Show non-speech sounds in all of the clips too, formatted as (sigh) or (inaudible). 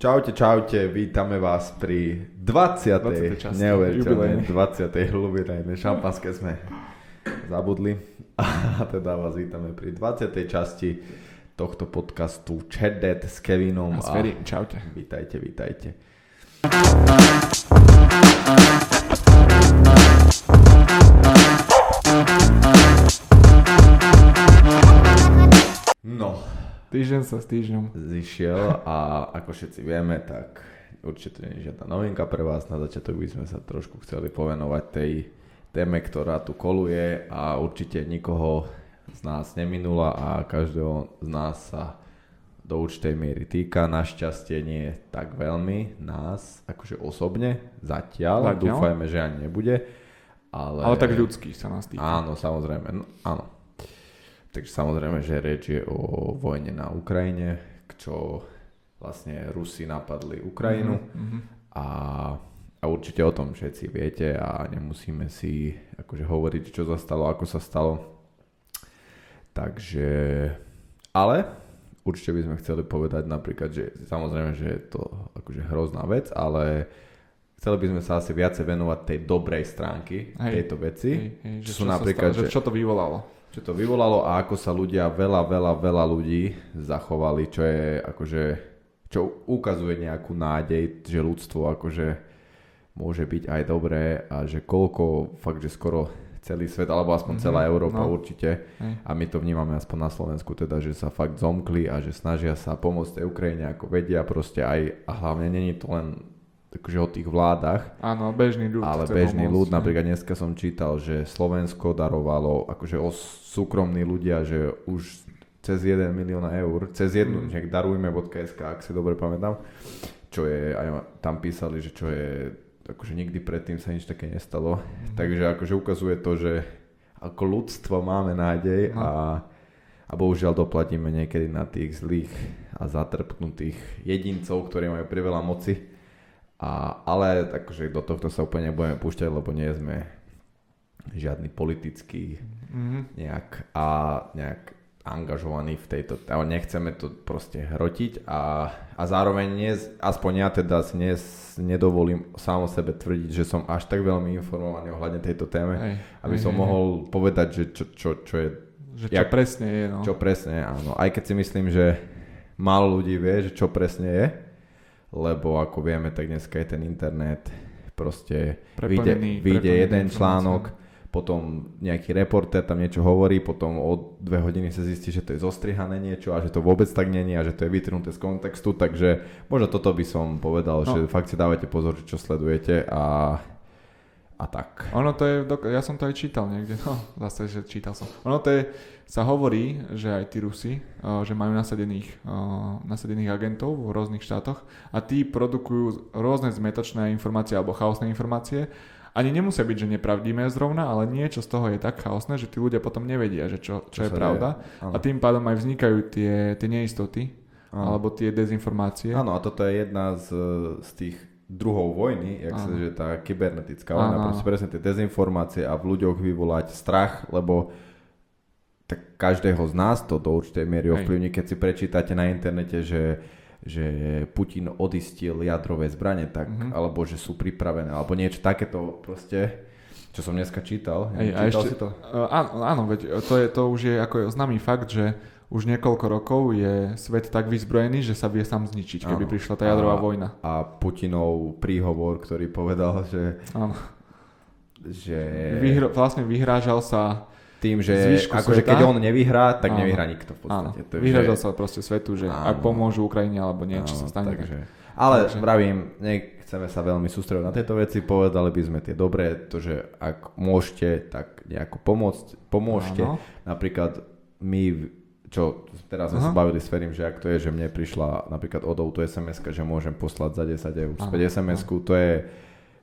Čaute, čaute, vítame vás pri 20. 20. časti, neuveriteľnej jubilejnej. 20. jubilejnej šampanské sme zabudli. A teda vás vítame pri 20. časti tohto podcastu Chat s Kevinom. A s Ferim, čaute. Vítajte, vítajte. Týždeň sa s týždňom. zišiel a ako všetci vieme, tak určite nie je žiadna novinka pre vás. Na začiatok by sme sa trošku chceli povenovať tej téme, ktorá tu koluje a určite nikoho z nás neminula a každého z nás sa do určitej miery týka. Našťastie nie tak veľmi nás, akože osobne, zatiaľ. Zatiaľ. Dúfajme, že ani nebude. Ale, Ale tak ľudský sa nás týka. Áno, samozrejme, no, áno. Takže samozrejme, že reč je o vojne na Ukrajine, čo vlastne Rusi napadli Ukrajinu Mhm. a, a určite o tom všetci viete a nemusíme si akože hovoriť, čo sa stalo, ako sa stalo. Takže, ale určite by sme chceli povedať napríklad, že samozrejme, že je to akože hrozná vec, ale chceli by sme sa asi viacej venovať tej dobrej stránky Hej. tejto veci. Hej, hej, že sú čo sa napríklad, stalo, že- že čo to vyvolalo. Čo to vyvolalo a ako sa ľudia, veľa, veľa, veľa ľudí zachovali, čo je akože, čo ukazuje nejakú nádej, že ľudstvo akože môže byť aj dobré a že koľko, fakt, že skoro celý svet, alebo aspoň Mhm, celá Európa no. určite. A my to vnímame aspoň na Slovensku teda, že sa fakt zomkli a že snažia sa pomôcť tej Ukrajine ako vedia proste aj a hlavne není to len akože o tých vládach, Áno, bežný ľud. ale bežný pomôcť, ľud, hej. napríklad dneska som čítal, že Slovensko darovalo, akože o súkromní ľudia, že už cez 1 milióna eur, cez jednu, Mm. mm. darujme.sk, ak si dobre pamätám, čo je, aj tam písali, že čo je, akože nikdy predtým sa nič také nestalo, Mhm. takže akože ukazuje to, že ako ľudstvo máme nádej No. a, a bohužiaľ doplatíme niekedy na tých zlých a zatrpnutých jedincov, ktorí majú priveľa moci. A, ale akože do tohto sa úplne nebudeme púšťať, lebo nie sme žiadny politický Mhm. nejak a nejak angažovaní v tejto, ale nechceme to proste hrotiť a, a zároveň nie, aspoň ja teda si nie, nedovolím sám o sebe tvrdiť, že som až tak veľmi informovaný ohľadne tejto téme, Hej, aby hej, som hej, mohol povedať, že čo, čo, čo je hej. Že čo jak- presne je, no. čo presne, áno. Aj keď si myslím, že málo ľudí vie, že čo presne je, lebo ako vieme, tak dneska je ten internet proste vyjde, vyjde jeden článok, potom nejaký reporter tam niečo hovorí, potom o dve hodiny sa zistí, že to je zostrihané niečo a že to vôbec tak není a že to je vytrhnuté z kontextu, takže možno toto by som povedal, No. že fakt si dávajte pozor, čo sledujete a, a tak. Ono to je, ja som to aj čítal niekde, no zase, že čítal som. Ono to je, sa hovorí, že aj tí Rusi, uh, že majú nasadených, uh, nasadených agentov v rôznych štátoch a tí produkujú rôzne zmetočné informácie alebo chaosné informácie. Ani nemusia byť, že nepravdíme zrovna, ale niečo z toho je tak chaosné, že tí ľudia potom nevedia, že čo, čo, Čo je pravda. Áno. A tým pádom aj vznikajú tie, tie neistoty Áno. alebo tie dezinformácie. Áno, a toto je jedna z, z tých druhov vojny, jak sa, Áno. že tá kybernetická vojna, Áno, proste presne tie dezinformácie a v ľuďoch vyvolať strach, lebo tak každého z nás to do určitej miery ovplyvní, keď si prečítate na internete, že, že Putin odistil jadrové zbranie, tak, Mhm. alebo že sú pripravené, alebo niečo takéto proste, čo som dneska čítal. Hej, a čítal ešte, si to? Áno, áno, veď to, je, to už je ako známy fakt, že už niekoľko rokov je svet tak vyzbrojený, že sa vie sám zničiť, keby Áno. prišla tá jadrová A- vojna. A Putinov príhovor, ktorý povedal, že, Áno. že Vyhro, vlastne vyhrážal sa, tým, že akože keď on nevyhrá, tak Áno. nevyhrá nikto v áno, podstate. To je, vyhrážal sa proste svetu, že Áno. ak pomôžu Ukrajine alebo niečo áno, sa stane. Takže, ale Takže- vravím, nechceme sa veľmi sústrediť na tieto veci, povedali by sme tie dobré, to, že ak môžete, tak nejako pomôcť, pomôžte. Áno. Napríklad my, čo teraz sme sa Aha. bavili s Ferim, že ak to je, že mne prišla napríklad od Outu sms že môžem poslať za 10 eur späť sms to je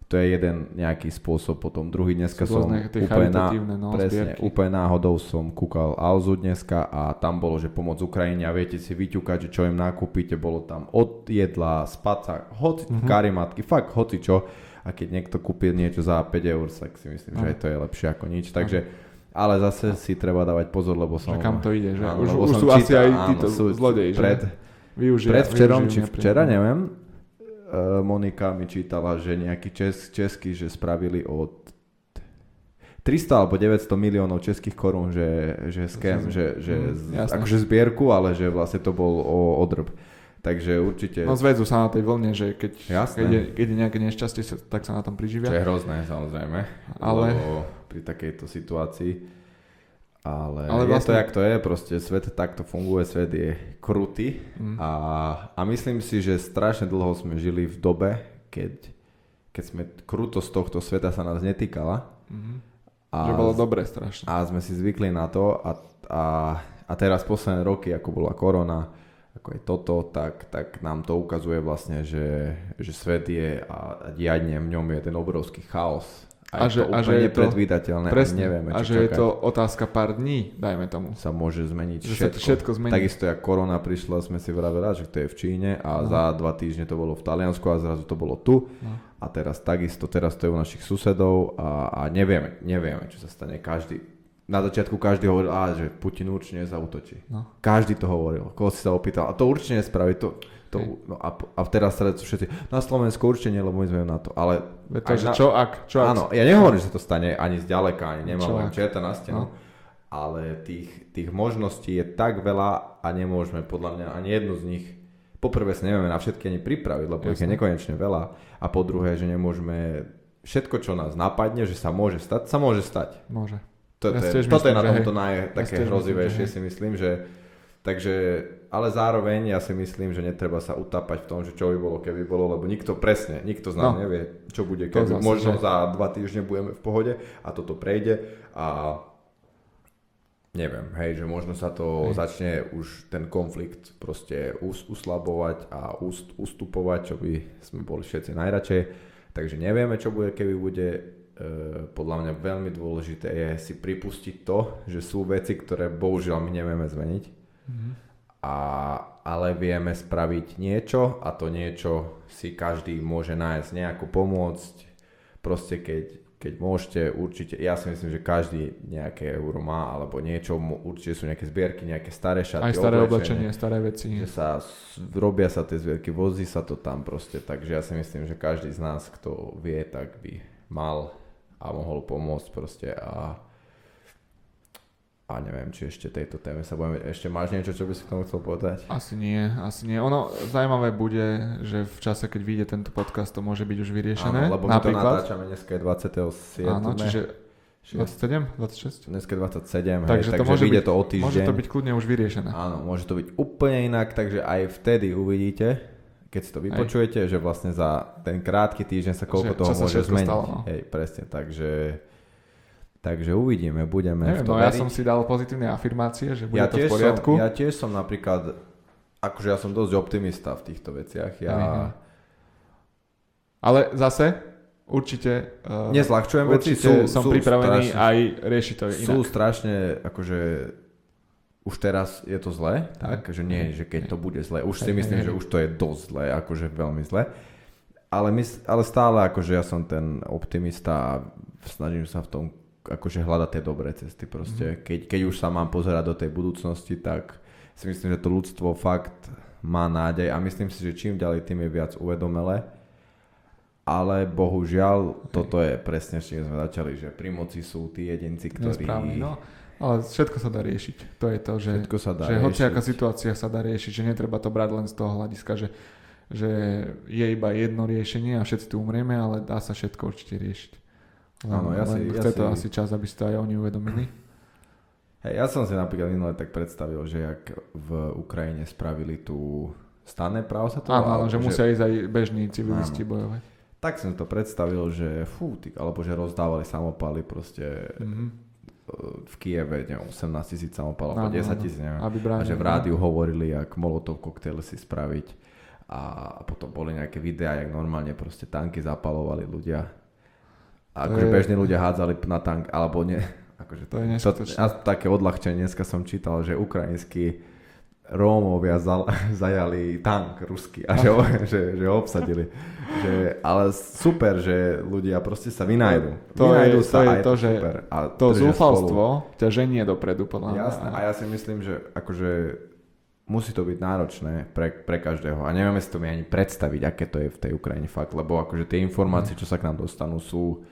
to je jeden nejaký spôsob, potom druhý dneska Sú som úplne, ná, no, presne, zbierky. úplne náhodou som kúkal Auzu dneska a tam bolo, že pomoc Ukrajine a viete si vyťukať, že čo im nakúpite, bolo tam od jedla, spaca, hoci mm-hmm. Mhm. karimatky, fakt hoci čo a keď niekto kúpi niečo za 5 eur, tak si myslím, že Áno. aj to je lepšie ako nič, takže ale zase si treba dávať pozor, lebo som... Že kam to ide, že Áno, už, už sú asi čítal- aj áno, títo sú zlodeji, že pred, využia, pred včerom, či včera, neviem, Monika mi čítala, že nejaký čes, český, že spravili od 300 alebo 900 miliónov českých korún, že, že scam, že, že mm, akože zbierku, ale že vlastne to bol o odrb. Takže určite... No zvedú sa na tej vlne, že keď, keď, je, keď je nejaké nešťastie, tak sa na tom priživia. Čo je hrozné, samozrejme. Ale... pri takejto situácii. Ale, ale vlastne... je to, jak to je, proste svet takto funguje, svet je krutý mm. a, a myslím si, že strašne dlho sme žili v dobe, keď, keď sme krutosť tohto sveta sa nás netýkala. Mm a, že bolo dobre strašne. A sme si zvykli na to a, a, a teraz posledné roky, ako bola korona, ako je toto, tak, tak nám to ukazuje vlastne, že, že svet je a diadne v ňom je ten obrovský chaos. A, a, že, to a že je to nepredvídateľné presne, nevieme, a že čakať. je to otázka pár dní, dajme tomu. Sa môže zmeniť že všetko. Sa všetko zmení. Takisto, ako korona prišla, sme si vraveli, že to je v Číne a no. za dva týždne to bolo v Taliansku a zrazu to bolo tu. No. A teraz takisto, teraz to je u našich susedov a, a nevieme, nevieme, čo sa stane. Každý, na začiatku každý hovoril, á, že Putin určite nezautočí. No. Každý to hovoril. Koho si sa opýtal, a to určite nespraví. To, to, no a, a teraz sa všetci, na Slovensku určite nie, lebo my sme na to. Ale Takže na, čo ak? Čo áno, ja nehovorím, že sa to stane ani zďaleka, ani nemám čerta na stenu. No. Ale tých, tých možností je tak veľa a nemôžeme podľa mňa ani jednu z nich poprvé sa nevieme na všetky ani pripraviť, lebo Jasne. ich je nekonečne veľa. A po druhé, že nemôžeme všetko, čo nás napadne, že sa môže stať, sa môže stať. Môže. To, ja to, je, toto je na tomto naj, také ja hrozivejšie, si myslím, že takže ale zároveň ja si myslím, že netreba sa utápať v tom, že čo by bolo, keby bolo, lebo nikto presne, nikto z nás no. nevie, čo bude, keby. Zase, Možno že... za dva týždne budeme v pohode a toto prejde a neviem, hej, že možno sa to hej. začne už ten konflikt proste us, uslabovať a ust, ustupovať, čo by sme boli všetci najradšej. Takže nevieme, čo bude, keby bude. E, podľa mňa veľmi dôležité je si pripustiť to, že sú veci, ktoré bohužiaľ my nevieme zmeniť. Mm-hmm a, ale vieme spraviť niečo a to niečo si každý môže nájsť nejako pomôcť. Proste keď, keď môžete, určite, ja si myslím, že každý nejaké euro má, alebo niečo, určite sú nejaké zbierky, nejaké staré šaty, Aj staré oblečenie, staré veci. Že sa, robia sa tie zbierky, vozí sa to tam proste, takže ja si myslím, že každý z nás, kto vie, tak by mal a mohol pomôcť proste a a neviem, či ešte tejto téme sa budeme... Ešte máš niečo, čo by si k tomu chcel povedať? Asi nie, asi nie. Ono zaujímavé bude, že v čase, keď vyjde tento podcast, to môže byť už vyriešené. Áno, lebo my to natáčame dneska je 27. Áno, čiže 27? 26? Dneska je 27, takže, hej, to takže môže byť, to o týždeň. Môže to byť kľudne už vyriešené. Áno, môže to byť úplne inak, takže aj vtedy uvidíte, keď si to vypočujete, aj. že vlastne za ten krátky týždeň sa koľko že, toho môže zmeniť. Stalo, no. Hej, presne, takže Takže uvidíme, budeme Neviem, v to no veriť. ja som si dal pozitívne afirmácie, že bude ja to v poriadku. Som, ja tiež som napríklad, akože ja som dosť optimista v týchto veciach. Ja... Aha. Ale zase, určite... Uh, Nezľahčujem veci, sú, som sú pripravený strašne, aj riešiť to inak. Sú strašne, akože už teraz je to zlé, tak, že nie, že keď to bude zlé, už si myslím, že už to je dosť zlé, akože veľmi zlé. Ale, my, ale stále akože ja som ten optimista a snažím sa v tom akože hľadať tie dobré cesty proste. Keď, keď už sa mám pozerať do tej budúcnosti, tak si myslím, že to ľudstvo fakt má nádej a myslím si, že čím ďalej, tým je viac uvedomelé. Ale bohužiaľ, toto je presne, čím sme začali, že pri moci sú tí jedinci, ktorí... Nesprávny, no. Ale všetko sa dá riešiť. To je to, že, všetko sa dá že hociaká situácia sa dá riešiť, že netreba to brať len z toho hľadiska, že, že je iba jedno riešenie a všetci tu umrieme, ale dá sa všetko určite riešiť. Áno, ja si, chce ja to si... asi čas, aby si to aj oni uvedomili. Hey, ja som si napríklad minule tak predstavil, že ak v Ukrajine spravili tú stanné právo sa to Áno, áno, že, že musia ísť aj bežní civilisti áno. bojovať. Tak som to predstavil, že fú, ty, alebo že rozdávali samopaly proste mm-hmm. V Kieve, neviem, 18 tisíc samopalov, alebo 10 tisíc, neviem. Aby bránil, a že v rádiu no. hovorili, jak molotov koktail si spraviť a potom boli nejaké videá, jak normálne proste tanky zapalovali ľudia a akože je... bežní ľudia hádzali na tank, alebo nie. (laughs) Akože to, to je to, a také odľahčenie, dneska som čítal, že ukrajinskí Rómovia (laughs) zajali tank ruský a že, že, že ho obsadili. Že, ale super, že ľudia proste sa vynajdu. To vynajdu je, sa to, je to, že super. A to zúfalstvo spolu. ťa ženie dopredu podľa mňa. Jasné, a ja si myslím, že akože musí to byť náročné pre, pre každého a nevieme si to mi ani predstaviť, aké to je v tej Ukrajine fakt, lebo akože tie informácie, čo sa k nám dostanú, sú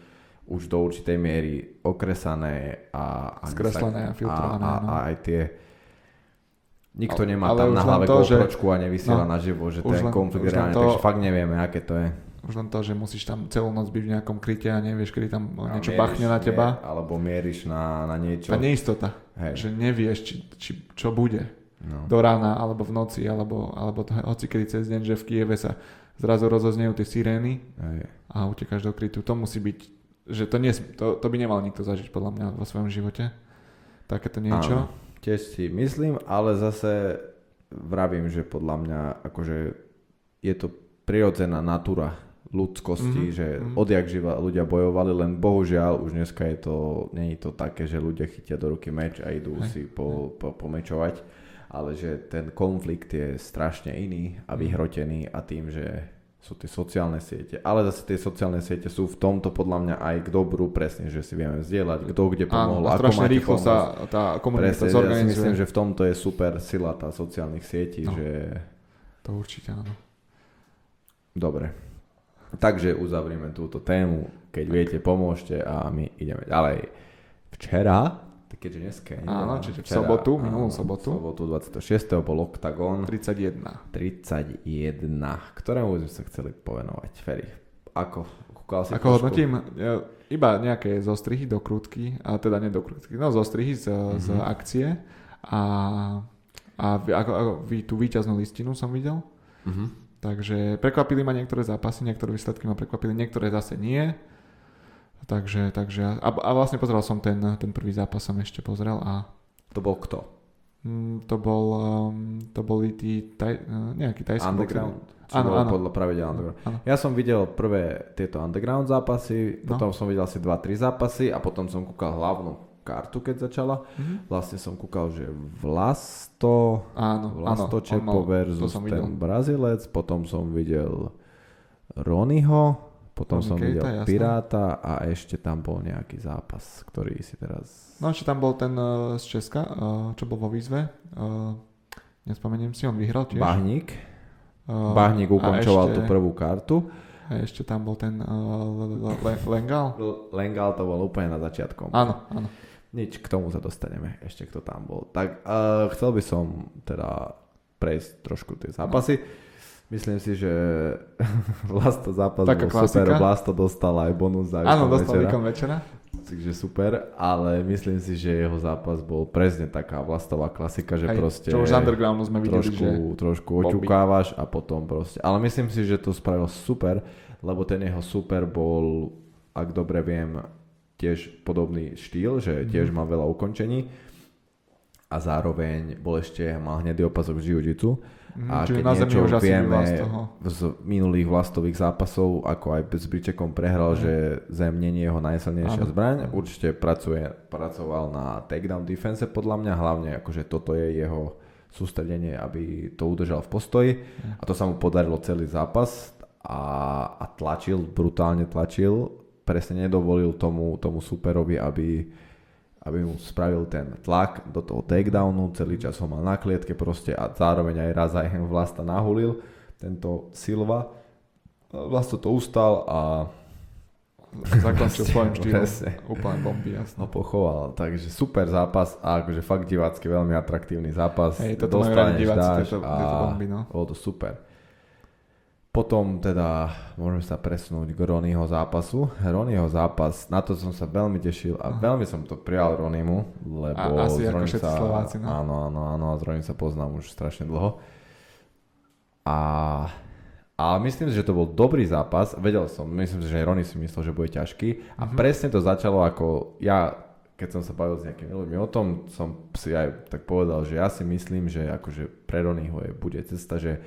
už do určitej miery okresané a, a Skreslené a filtrované, A, a, no. a aj tie Nikto nemá ale tam na hlave to, že- a nevysiela No, naživo, že už ten len- konflikt už je len reálny, to- takže fakt nevieme, aké to je. Už len to, že musíš tam celú noc byť v nejakom kryte a nevieš, kedy tam A niečo mieríš, bachne na nie, teba. Alebo mieríš na, na niečo. Tá neistota, Hej. že nevieš, či, či, čo bude No. do rána, alebo v noci, alebo, alebo to, hoci kedy cez deň, že v Kieve sa zrazu rozoznejú tie sirény Hej. a utekáš do krytu. To musí byť, že to, nie, to, to by nemal nikto zažiť podľa mňa vo svojom živote. Takéto niečo. Áno, tiež si myslím, ale zase vravím, že podľa mňa akože je to prirodzená natura ľudskosti, Mhm, že mhm. odjak živa ľudia bojovali, len bohužiaľ už dneska je to, nie je to také, že ľudia chytia do ruky meč a idú Hej. si po, po, pomečovať, ale že ten konflikt je strašne iný a Mhm. vyhrotený a tým, že sú tie sociálne siete, ale zase tie sociálne siete sú v tomto podľa mňa aj k dobru, presne, že si vieme zdieľať, kto kde pomohol, Áno, a strašne rýchlo pomôcť. sa tá komunita Presne, ja si myslím, že v tomto je super sila tá sociálnych sietí, No. že To určite áno. dobre. Takže uzavrieme túto tému, keď viete, pomôžte a my ideme ďalej. Včera, tak keďže dneska je Áno, čiže v sobotu, áno, minulú sobotu. V sobotu 26. bol Octagon 31. 31, ktorému sme sa chceli povenovať. Ferry, ako? Kúkal si Ako trošku? hodnotím, iba nejaké zostrihy do krútky, a teda nie do krútky, no zostrihy z, mm-hmm. z Mhm. akcie a, a ako, ako, tú výťaznú listinu som videl. Mhm. Takže prekvapili ma niektoré zápasy, niektoré výsledky ma prekvapili, niektoré zase nie. Takže, takže a, a vlastne pozeral som ten, ten prvý zápas som ešte pozrel a To bol kto? mm, to bol, um, to boli tí taj, uh, nejaký tajský Underground? Áno, áno. podľa pravidel. Underground? Áno. Ja som videl prvé tieto underground zápasy, No. potom som videl asi 2-3 zápasy a potom som kúkal hlavnú kartu, keď začala. Mhm. Vlastne som kúkal, že Vlasto, Áno, áno. Vlasto Čepo ono- versus ten. Brazilec, potom som videl Ronyho, potom Ronny som videl jasné. Piráta a ešte tam bol nejaký zápas, ktorý si teraz... No ešte tam bol ten uh, z Česka, uh, čo bol vo výzve. Uh, nespomeniem si, on vyhral tiež. Bahník. Uh, Bahník ukončoval ešte- tú prvú kartu. A ešte tam bol ten uh, Le- Le- Le- Lengal. Lengal to bol úplne na začiatkom. Áno, áno. Nič, k tomu sa dostaneme, ešte kto tam bol. Tak uh, chcel by som teda prejsť trošku tie zápasy. Myslím si, že (laughs) Vlasto zápas Taká bol super, klasika. Vlasto dostal aj bonus za Áno, dostal večera. výkon večera. Takže super, ale myslím si, že jeho zápas bol presne taká vlastová klasika, že Hej, proste čo už z undergroundu sme videli, trošku, že... trošku oťukávaš a potom proste. Ale myslím si, že to spravil super, lebo ten jeho super bol, ak dobre viem, tiež podobný štýl, že Mhm. tiež má veľa ukončení a zároveň bol ešte, mal hnedý opasok jiu-jitsu Mm, a čiže keď na niečo už asi vieme toho. z minulých vlastových zápasov, ako aj s Bričekom prehral, Mhm. že zem nie je jeho najsilnejšia Áno. zbraň. Určite pracuje, pracoval na takedown defense podľa mňa, hlavne akože toto je jeho sústredenie, aby to udržal v postoji a to sa mu podarilo celý zápas a, a tlačil, brutálne tlačil, presne nedovolil tomu, tomu superovi, aby aby mu spravil ten tlak do toho takedownu, celý čas ho mal na klietke proste a zároveň aj raz aj (laughs) Vlasta nahulil, tento Silva. Vlasto to ustal a (laughs) Zakončil svojím (laughs) štýlom. Presne. Úplne bomby, jasné. ho pochoval. Takže super zápas a akože fakt divácky veľmi atraktívny zápas. Hej, toto radi diváci, tieto- tieto bomby, no. Bolo to super. Potom teda môžeme sa presunúť k Ronyho zápasu. Ronyho zápas, na to som sa veľmi tešil a veľmi som to prijal Ronymu, lebo A asi s ako Ronym všetci Slováci, no. Áno, áno, áno, a s Ronym sa poznám už strašne dlho. A, a myslím si, že to bol dobrý zápas. Vedel som, myslím si, že aj Rony si myslel, že bude ťažký. A Mhm. presne to začalo ako ja, keď som sa bavil s nejakými ľuďmi o tom, som si aj tak povedal, že ja si myslím, že akože pre Ronyho je, bude cesta, že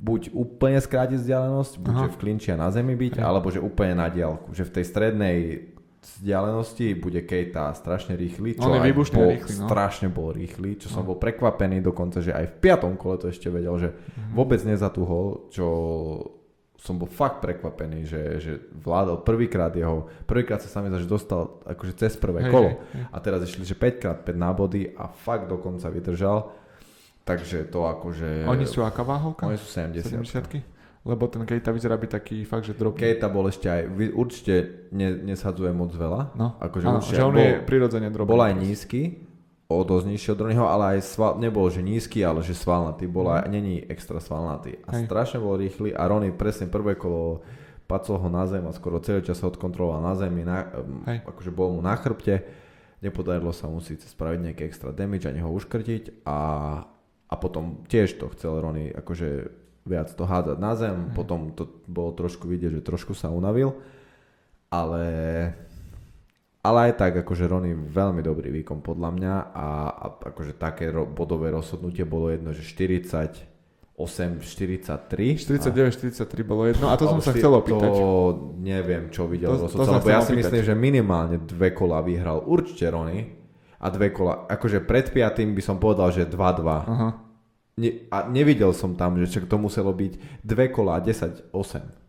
buď úplne skrátiť vzdialenosť, buď Aha. že v klinči a na zemi byť, Hej. alebo že úplne na diálku. Že v tej strednej vzdialenosti bude Kejta strašne rýchly, čo On aj bol, rýchly, no. strašne bol rýchly, čo som No. bol prekvapený dokonca, že aj v piatom kole to ešte vedel, že Mhm. vôbec nezatuhol, čo som bol fakt prekvapený, že, že vládol prvýkrát jeho, prvýkrát sa sami že dostal akože cez prvé Hej, kolo hej, hej. a teraz išli, že 5 krát 5 na body a fakt dokonca vydržal. Takže to akože... Oni sú aká váhovka? Oni sú 70. 70 Lebo ten Keita vyzerá byť taký fakt, že drobný. Keita bol ešte aj, určite ne, nesadzuje moc veľa. No, akože áno, určite že on bol, je prirodzene drobný. bol aj nízky, o dosť nižší od Ronnieho, ale aj sval, nebol že nízky, ale že svalnatý. Bol aj, není extra svalnatý. A Hej. strašne bol rýchly a Ronnie presne prvé kolo pacol ho na zem a skoro celý čas ho odkontroloval na zemi, na, Hej. akože bol mu na chrbte. Nepodarilo sa mu síce spraviť nejaký extra damage ani ho uškrtiť a, a potom tiež to chcel Ronnie akože viac to hádzať na zem, Hej. potom to bolo trošku vidieť, že trošku sa unavil, ale ale aj tak, akože Ronnie veľmi dobrý výkon podľa mňa a, a akože také ro, bodové rozhodnutie bolo jedno, že 48, 43. 49-43 bolo jedno a to som sa chcel opýtať. To neviem, čo videl To- to lebo ja si myslím, že minimálne dve kola vyhral určite Ronnie a dve kola, akože pred piatým by som povedal, že 2-2. Aha. Ne, a nevidel som tam, že čak to muselo byť dve kola a 10-8.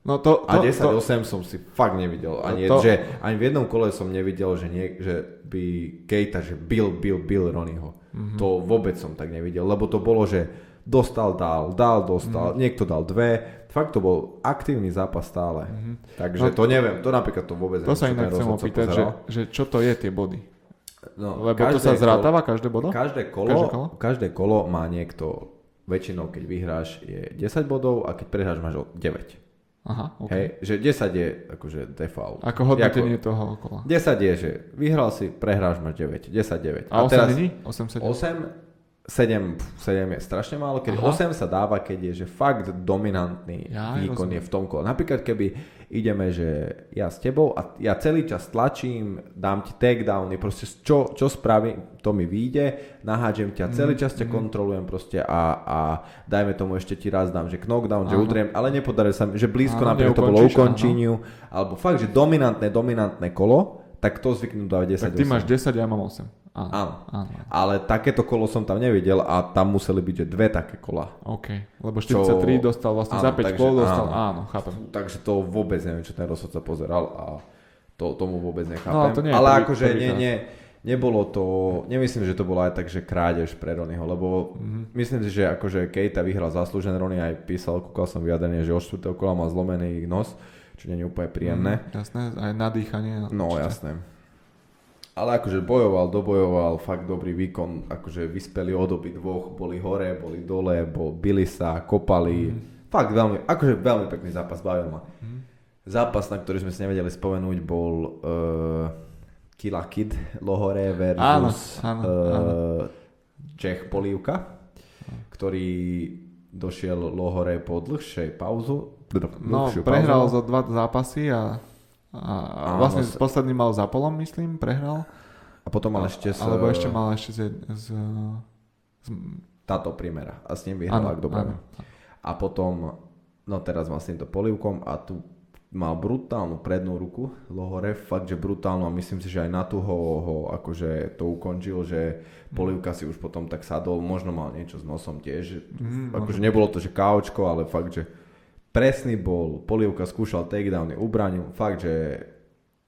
No to, A to, 10-8 som si fakt nevidel. Ani, To- že, ani v jednom kole som nevidel, že, nie, že by Keita, že bil, bil, bil Ronnieho. Mhm. To vôbec som tak nevidel, lebo to bolo, že dostal, dal, dal, dostal, niekto dal dve. Fakt to bol aktívny zápas stále. Mhm. Takže No, to neviem, to napríklad to vôbec to neviem, sa inak chcem opýtať, že, že čo to je tie body? No, Lebo to sa zrátava každé bodo? Každé kolo, Každé kolo? kolo? každé kolo má niekto, väčšinou keď vyhráš je 10 bodov a keď prehráš máš o 9. Aha, ok. Hej, že 10 je akože default. Ako hodnotenie toho kola. 10 je, že vyhral si, prehráš máš 9. 10, 9. A 8 není? 8, 7? 8, 7, 7 je strašne málo, keď Aha. 8 sa dáva, keď je že fakt dominantný Ja, výkon rozumiem. je v tom kole. Napríklad keby ideme, že ja s tebou a ja celý čas tlačím, dám ti takedowny, proste čo, čo spravím, to mi vyjde, nahádžem ťa, celý čas ťa kontrolujem proste a, a dajme tomu ešte ti raz dám, že knockdown, že Áno. udriem, ale nepodarilo sa mi, že blízko Áno, napríklad to bolo ukončeniu, alebo fakt, že dominantné, dominantné kolo, tak to zvyknú dávať 10 Tak ty máš 10, ja mám 8. Áno. Áno. Áno. Ale takéto kolo som tam nevidel a tam museli byť že dve také kola. OK. Lebo Čo- 43 dostal vlastne áno, za 5 takže kôl, dostal, áno. áno, chápem. Takže to vôbec neviem, čo ten rozhodca pozeral a to, tomu vôbec nechápem. No, ale to nie je ale prvý- akože nie, prvýkrát. nie, nebolo to, nemyslím, že to bolo aj tak, že krádež pre Ronnieho, lebo Mhm. mm-hmm. myslím si, že akože Keita vyhral zaslúžené, Ronnie aj písal, kúkal som vyjadrenie, že od 4. kola má zlomený nos, čo nie je úplne príjemné. Mm, jasné, aj nadýchanie. No určite. jasné. Ale akože bojoval, dobojoval, fakt dobrý výkon, akože vyspeli od obi dvoch, boli hore, boli dole, bol, bili sa, kopali. Mm. Fakt veľmi, akože veľmi pekný zápas, bavil ma. Mm. Zápas, na ktorý sme si nevedeli spomenúť, bol uh, Killa Kid Lohore versus Áno, áno, uh, Čech Polívka, ktorý došiel Lohore po dlhšej pauzu. No, dlhšiu prehral pauzu. za dva zápasy a, a vlastne s- posledný mal za polom, myslím, prehral. A potom mal ešte s, Alebo ešte mal ešte z, z, z táto primera. A s ním vyhral, ak dobre. A potom, no teraz mal s týmto polivkom a tu mal brutálnu prednú ruku Lohore, fakt, že brutálnu. A myslím si, že aj na tú ho, ho akože to ukončil, že polivka si už potom tak sadol, možno mal niečo s nosom tiež, Mm, akože nebolo to, že káočko, ale fakt, že presný bol, polivka skúšal takedowny, ubranil, fakt, že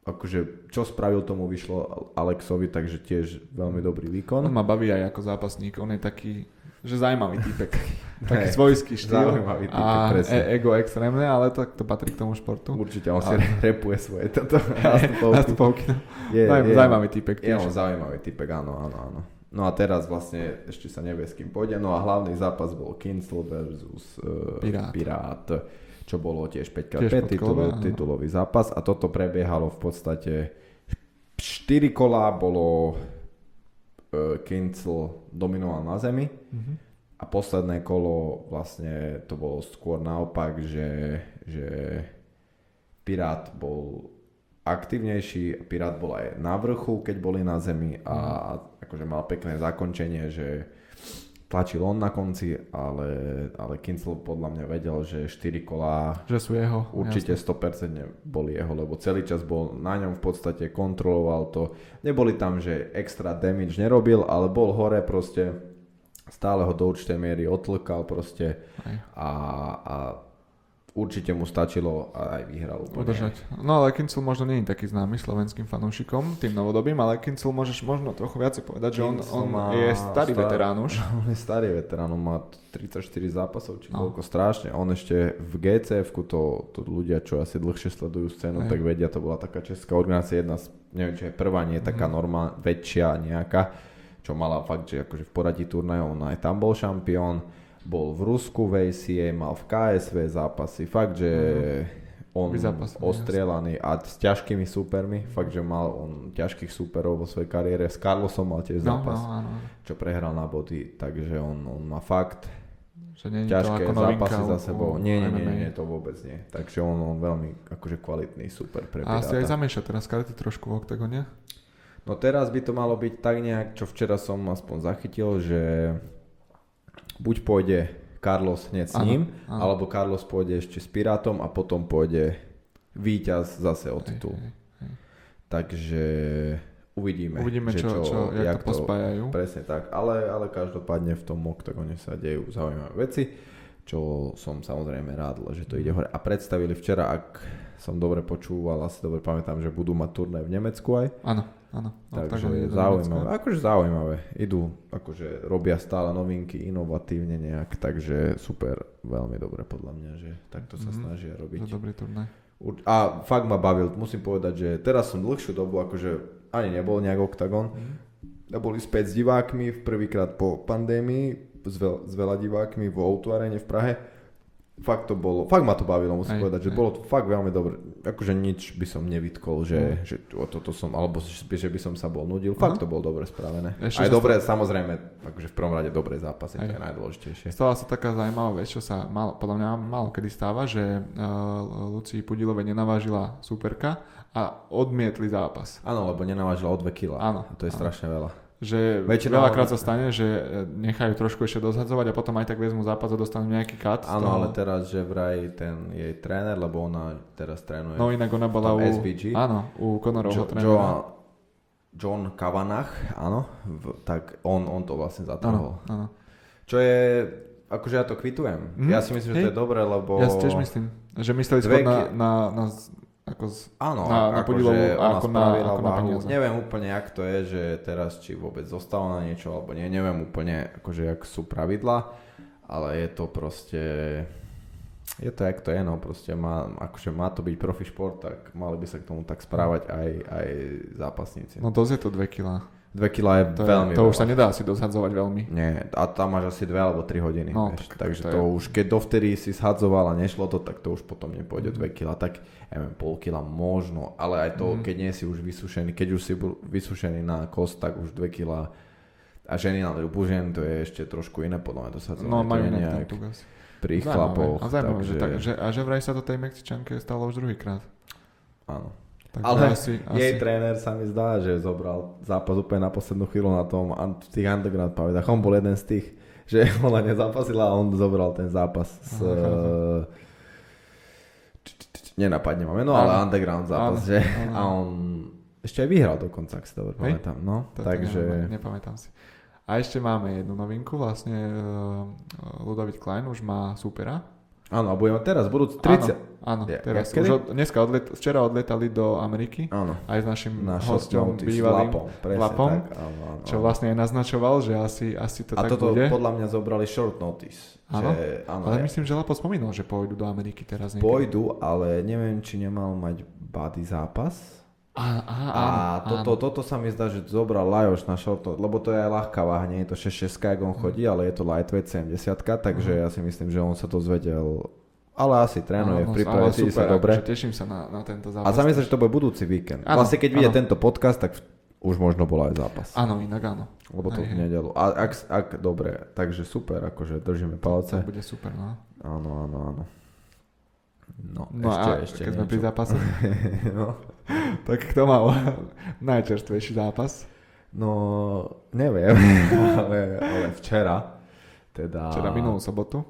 akože čo spravil tomu vyšlo Alexovi, takže tiež veľmi dobrý výkon. On ma baví aj ako zápasník, on je taký, že zaujímavý typek. (laughs) taký Hej, svojský štýl zaujímavý typek, a presne. e- ego extrémne, ale to, to patrí k tomu športu. Určite, on si A- repuje svoje (laughs) toto nastupovky. Nastupovky. Je, Zaujím- je, Zaujímavý typek je tiež. on zaujímavý typek, áno, áno, áno. No a teraz vlastne ešte sa nevie, s kým pôjde. No a hlavný zápas bol Kinsel versus uh, Pirát. Pirát, čo bolo tiež 5x5 Tiež titulový, zápas a toto prebiehalo v podstate 4 kolá bolo uh, Kinsel dominoval na zemi Mhm. a posledné kolo vlastne to bolo skôr naopak, že, že Pirát bol aktívnejší, Pirát bol aj na vrchu, keď boli na zemi a akože mal pekné zakončenie, že tlačil on na konci, ale, ale Kinsel podľa mňa vedel, že 4 kolá Že sú jeho. určite jasné. 100% boli jeho, lebo celý čas bol na ňom v podstate, kontroloval to. Neboli tam, že extra damage nerobil, ale bol hore proste, stále ho do určitej miery otlkal proste Aj. a, a určite mu stačilo a aj vyhral úplne. Udržať. No ale Kincel možno nie je taký známy slovenským fanúšikom, tým novodobým, ale Kincel môžeš možno trochu viacej povedať, že on, Kincel on má je starý star- veterán už. (laughs) On je starý veterán, on má 34 zápasov, či No. koľko strašne. On ešte v gcf to, to ľudia, čo asi dlhšie sledujú scénu, Hej. tak vedia, to bola taká česká organizácia, jedna z, neviem, či je prvá, nie je taká Mhm. normálna, väčšia nejaká, čo mala fakt, že akože v poradí turnajov, on aj tam bol šampión, bol v Rusku v ACA, mal v KSV zápasy, fakt, že on Vyzápasený, ostrielaný a s ťažkými súpermi, fakt, že mal on ťažkých súperov vo svojej kariére, s Carlosom mal tiež No, no, zápas áno. čo prehral na body, takže on, on má fakt Že nie je to ťažké ako zápasy za sebou. u Nie, nie, nie, nie, to vôbec nie. Takže on, on veľmi akože kvalitný, super pre A asi aj zamieša teraz karty trošku v oktagone. No teraz by to malo byť tak nejak, čo včera som aspoň zachytil, že buď pôjde Carlos hneď s Áno, ním, áno. alebo Carlos pôjde ešte s Pirátom a potom pôjde víťaz zase o Hej, titul. hej, hej. Takže uvidíme, Uvidíme, že čo, čo, jak, jak to pospájajú. Presne tak, ale, ale každopádne v tom oktagone sa dejú zaujímavé veci, čo som samozrejme rád, že to ide hore. A predstavili včera, ak som dobre počúval, asi dobre pamätám, že budú mať turné v Nemecku aj. Áno, áno. Takže do zaujímavé, akože zaujímavé. Idú, akože robia stále novinky, inovatívne nejak, takže super, veľmi dobre podľa mňa, že takto sa Mhm. snažia To robiť. je dobrý turnaj. Ur- A fakt ma bavil, musím povedať, že teraz som dlhšiu dobu, akože ani nebol nejak oktagon, a boli späť s divákmi, prvýkrát po pandémii, s, veľ, s veľa divákmi vo Outu v Prahe. Fakt to bolo, fakt ma to bavilo, musím Hej, povedať, že hej. bolo to fakt veľmi dobre. Akože nič by som nevytkol, že, Mm. že o toto som, alebo že by som sa bol nudil. Fakt Aha. to bolo dobre spravené. Ešte Aj sa dobre, samozrejme, akože v prvom rade dobré zápasy, to Hej. je najdôležitejšie. Stala sa taká zaujímavá vec, čo sa mal, podľa mňa málo kedy stáva, že uh, Lucii Pudilovej nenavážila superka a odmietli zápas. Áno, lebo nenavážila o 2 kg. Áno, A to je áno. strašne veľa. Že Väčšinou- veľakrát sa stane, že e, nechajú trošku ešte dozhadzovať a potom aj tak vezmu zápas a dostanú nejaký z Áno, toho. ale teraz, že vraj ten jej tréner, lebo ona teraz trénuje No inak ona bola u... SBG. Áno, u Jo- Conorovho trénera. Jo- John Kavanagh, áno, v, tak on, on to vlastne zatrhol. Áno, áno. Čo je, akože ja to kvitujem. Mhm, Ja si myslím, že to hej. je dobré, lebo... Ja si tiež myslím, že mysleli skôr na, na, na, ako z, Áno, na- na akože Pudilovú ona ako na- ako na váhu. peniaze. Neviem úplne, jak to je, že teraz či vôbec zostalo na niečo, alebo nie. Neviem úplne, akože jak sú pravidla, ale je to proste... Je to, jak to je, no proste má, akože má to byť profi šport, tak mali by sa k tomu tak správať aj, aj zápasníci. no dosť je to 2 kg. 2 kg je To, veľmi je, to už veľa. sa nedá asi dozhadzovať veľmi. Nie, a tam máš asi 2 alebo 3 hodiny. No, vieš. tak Takže to to, už, keď dovtedy si shadzoval a nešlo to, tak to už potom nepôjde 2 kg, tak ja neviem, pol kila možno, ale aj to, Mhm. keď nie si už vysušený, keď už si bol vysušený na kost, tak už 2 kg a ženy na drubu žen, to je ešte trošku iné podľa mňa to sadzovanie. No majú nejak pri chlapoch, A zaujímavé, takže že, tak, že, a že vraj sa to tej Mexičanke stalo už druhýkrát. áno. Takže Ale asi, Jej asi, tréner sa mi zdá, že zobral zápas úplne na poslednú chvíľu na tom v tých underground pamätách. On bol jeden z tých, že (laughs) ona nezápasila a on zobral ten zápas s... Aha, č- Nenapadne ma meno, ale underground zápas, že? A on ešte aj vyhral dokonca, ak si dobre pamätám. No, takže... nepamätám si. A ešte máme jednu novinku, vlastne uh, Ludovit Klein už má supera. Áno, a budeme teraz, budúci 30... Áno, áno Ja- teraz. kedy? Už od, dneska odlet, včera odletali do Ameriky Áno. aj s našim Na hostom hostom bývalým, Lapom, presne Lapom, tak. Áno, áno, čo vlastne aj naznačoval, že asi, asi to A tak toto bude. podľa mňa zobrali short notice. Áno, Že, áno Ale ja- myslím, že Lapo spomínal, že pôjdu do Ameriky teraz niekedy. Pôjdu, ale neviem, či nemal mať body zápas. Á, á, A áno, toto, áno. toto sa mi zdá, že zobral Lajoš na short, lebo to je aj ľahká váha, nie je to 6-6, jak on chodí, ale je to lightweight 70, takže ja si myslím, že on sa to zvedel, ale asi trénuje, v príprave cíti sa dobre. akože teším sa na, na tento A zápas. mi zdá, že to bude budúci víkend. Áno, Vlastne keď vyjde tento podcast, tak už možno bol aj zápas. Áno, inak áno. Lebo to Hej, v nedelu. A ak, ak, dobre, takže super, akože držíme To palce. bude super, no. Áno, áno, áno. No, No ešte, a ešte keď sme pri niečo. zápase, (laughs) no. (laughs) tak kto mal (laughs) najčerstvejší zápas? No, neviem, (laughs) ale, ale včera, teda... Včera minulú sobotu.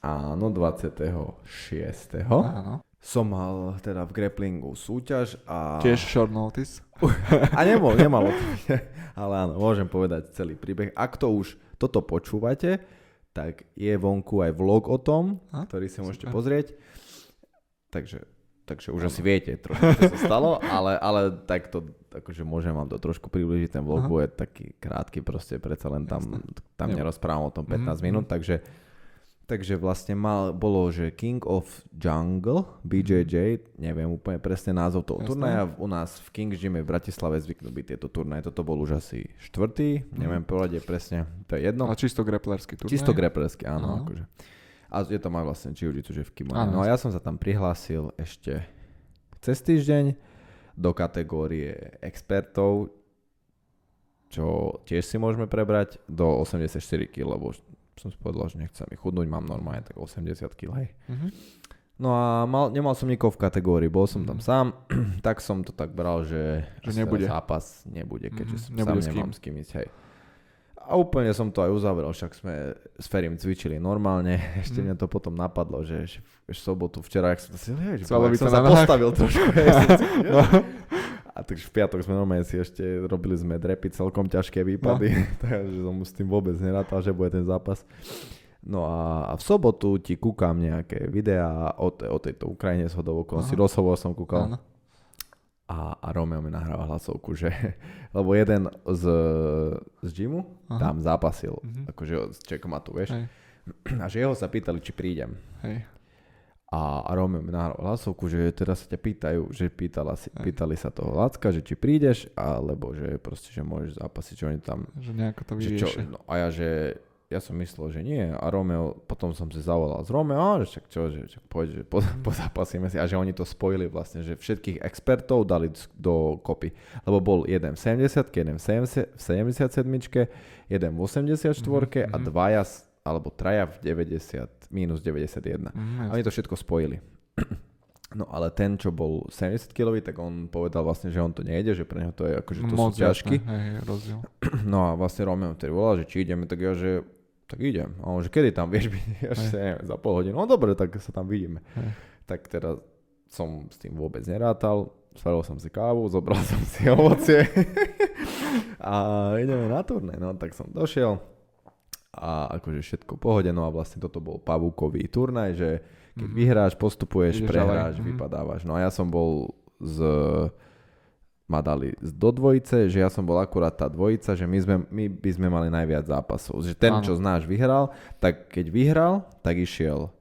Áno, 26. Áno. som mal teda v grapplingu súťaž a... Tiež short notice. A nebol, nemalo to. Ale áno, môžem povedať celý príbeh. Ak to už toto počúvate, tak je vonku aj vlog o tom, A? ktorý si môžete Super. pozrieť. takže, takže už asi viete trošku, čo sa stalo, ale, ale takto, akože môžem vám to trošku približiť, ten vlog bude taký krátky, proste predsa len tam, tam nerozprávam o tom 15 Mhm, minút, takže Takže vlastne mal, bolo, že King of Jungle, BJJ, neviem úplne presne názov toho turnaja, u nás v King's Gyme v Bratislave zvyknú byť tieto turnaje, toto bol už asi štvrtý, neviem poradie presne, to je jedno. Ale čisto grapplerský turnaj. Čisto grapplersky, áno, Aha. akože. A je to má vlastne jiu-jitsu, že v kimone. Áno, No a ja som sa tam prihlásil ešte cez týždeň do kategórie expertov, čo tiež si môžeme prebrať do 84 kg, lebo som si povedal, že nechcem mi chudnúť, mám normálne tak 80 kg, hej. Mhm. No a mal, nemal som nikoho v kategórii, bol som tam Mhm. sám, tak som to tak bral, že, Že nebude. zápas nebude, keďže Mhm, som nebude sám s kým. nemám s kým ísť, hej. A úplne som to aj uzavrel, však sme s Ferim cvičili normálne, (laughs) ešte Mhm. mňa to potom napadlo, že, v sobotu, včera, jak som si, hej, že jak som sa nohách. postavil trošku, (laughs) hej, som si, No. a takže v piatok sme normálne si ešte robili sme drepy celkom ťažké výpady, No. (laughs) takže som s tým vôbec nerátal, že bude ten zápas. No a, a v sobotu ti kúkam nejaké videá o, te, o tejto Ukrajine s hodou Aha. rozhovor som kúkal Áno. A, a Romeo mi nahráva hlasovku, že (laughs) lebo jeden z, z gymu Aha. tam zápasil, Mhm. akože s Čekom a tu, vieš, Hej. (clears throat) a že jeho sa pýtali, či prídem. Hej. A, a Romeo mi nahral hlasovku, že teraz sa ťa pýtajú, že pýtala si, Hej. pýtali sa toho Lacka, že či prídeš, alebo že proste, že môžeš zápasiť, čo oni tam, Že nejako to čo, vyriešia. no, a ja, že ja som myslel, že nie. A Romeo, potom som si zavolal z Romeo, a že však čo, že však poď, že po, (laughs) si. A že oni to spojili vlastne, že všetkých expertov dali do kopy. Lebo bol jeden v 70 jeden v 70 v 77 jeden v 84 a mhm. dvaja, alebo traja v 90, minus 91. Mhm, A oni to všetko spojili. (clears throat) No ale ten, čo bol 70 kg, tak on povedal vlastne, že on to nejde, že pre neho to je akože to Moc sú ťažky. Hej, rozdiel. (clears throat) No a vlastne Romeo vtedy volal, že či ideme, tak ja, že tak idem. A on, že kedy tam vieš byť? (laughs) Ja, že neviem, za pol hodinu. No dobre, tak sa tam vidíme. Tak teda som s tým vôbec nerátal. Spravil som si kávu, zobral (laughs) som si ovocie (laughs) a ideme na turné. No tak som došiel a akože všetko pohode, no a vlastne toto bol pavúkový turnaj, že keď Mhm. vyhráš, postupuješ, Ideš prehráš, ďalej, mhm. vypadávaš. No a ja som bol z ma dali do dvojice, že ja som bol akurát tá dvojica, že my, sme, my by sme mali najviac zápasov. Že ten, Áno. čo z náš vyhral, tak keď vyhral, tak išiel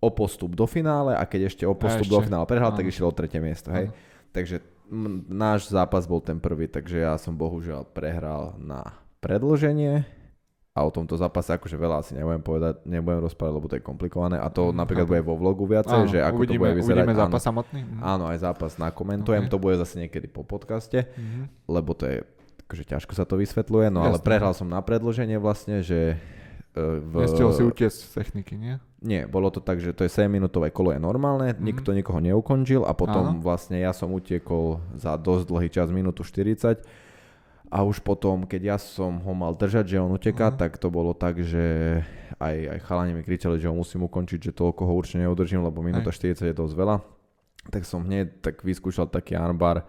o postup do finále a keď ešte o postup do ešte. finále prehral, tak Áno. išiel o tretie miesto. Hej? Takže m, náš zápas bol ten prvý, takže ja som bohužiaľ prehral na predlženie a o tomto zápase akože veľa asi nebudem povedať, nebudem rozprávať, lebo to je komplikované a to Mm, napríklad bude vo vlogu viacej, že ako uvidíme, to bude vyzerať. Uvidíme áno. zápas samotný? Mhm. Áno, aj zápas nakomentujem, Ok. to bude zase niekedy po podcaste, Mhm. lebo to je, akože ťažko sa to vysvetľuje, no ale Jasné. prehral som na predlženie vlastne, že e, v... Nestihol si utiecť z techniky, nie? Nie, bolo to tak, že to je 7-minútové kolo je normálne, Mhm. nikto nikoho neukončil a potom Áno. vlastne ja som utiekol za dosť dlhý čas, minútu 40 a už potom, keď ja som ho mal držať, že on uteká, Aha. tak to bolo tak, že aj, aj chalani mi kričali, že ho musím ukončiť, že toľko ho určite neudržím, lebo minúta 40 je dosť veľa. Tak som hneď tak vyskúšal taký armbar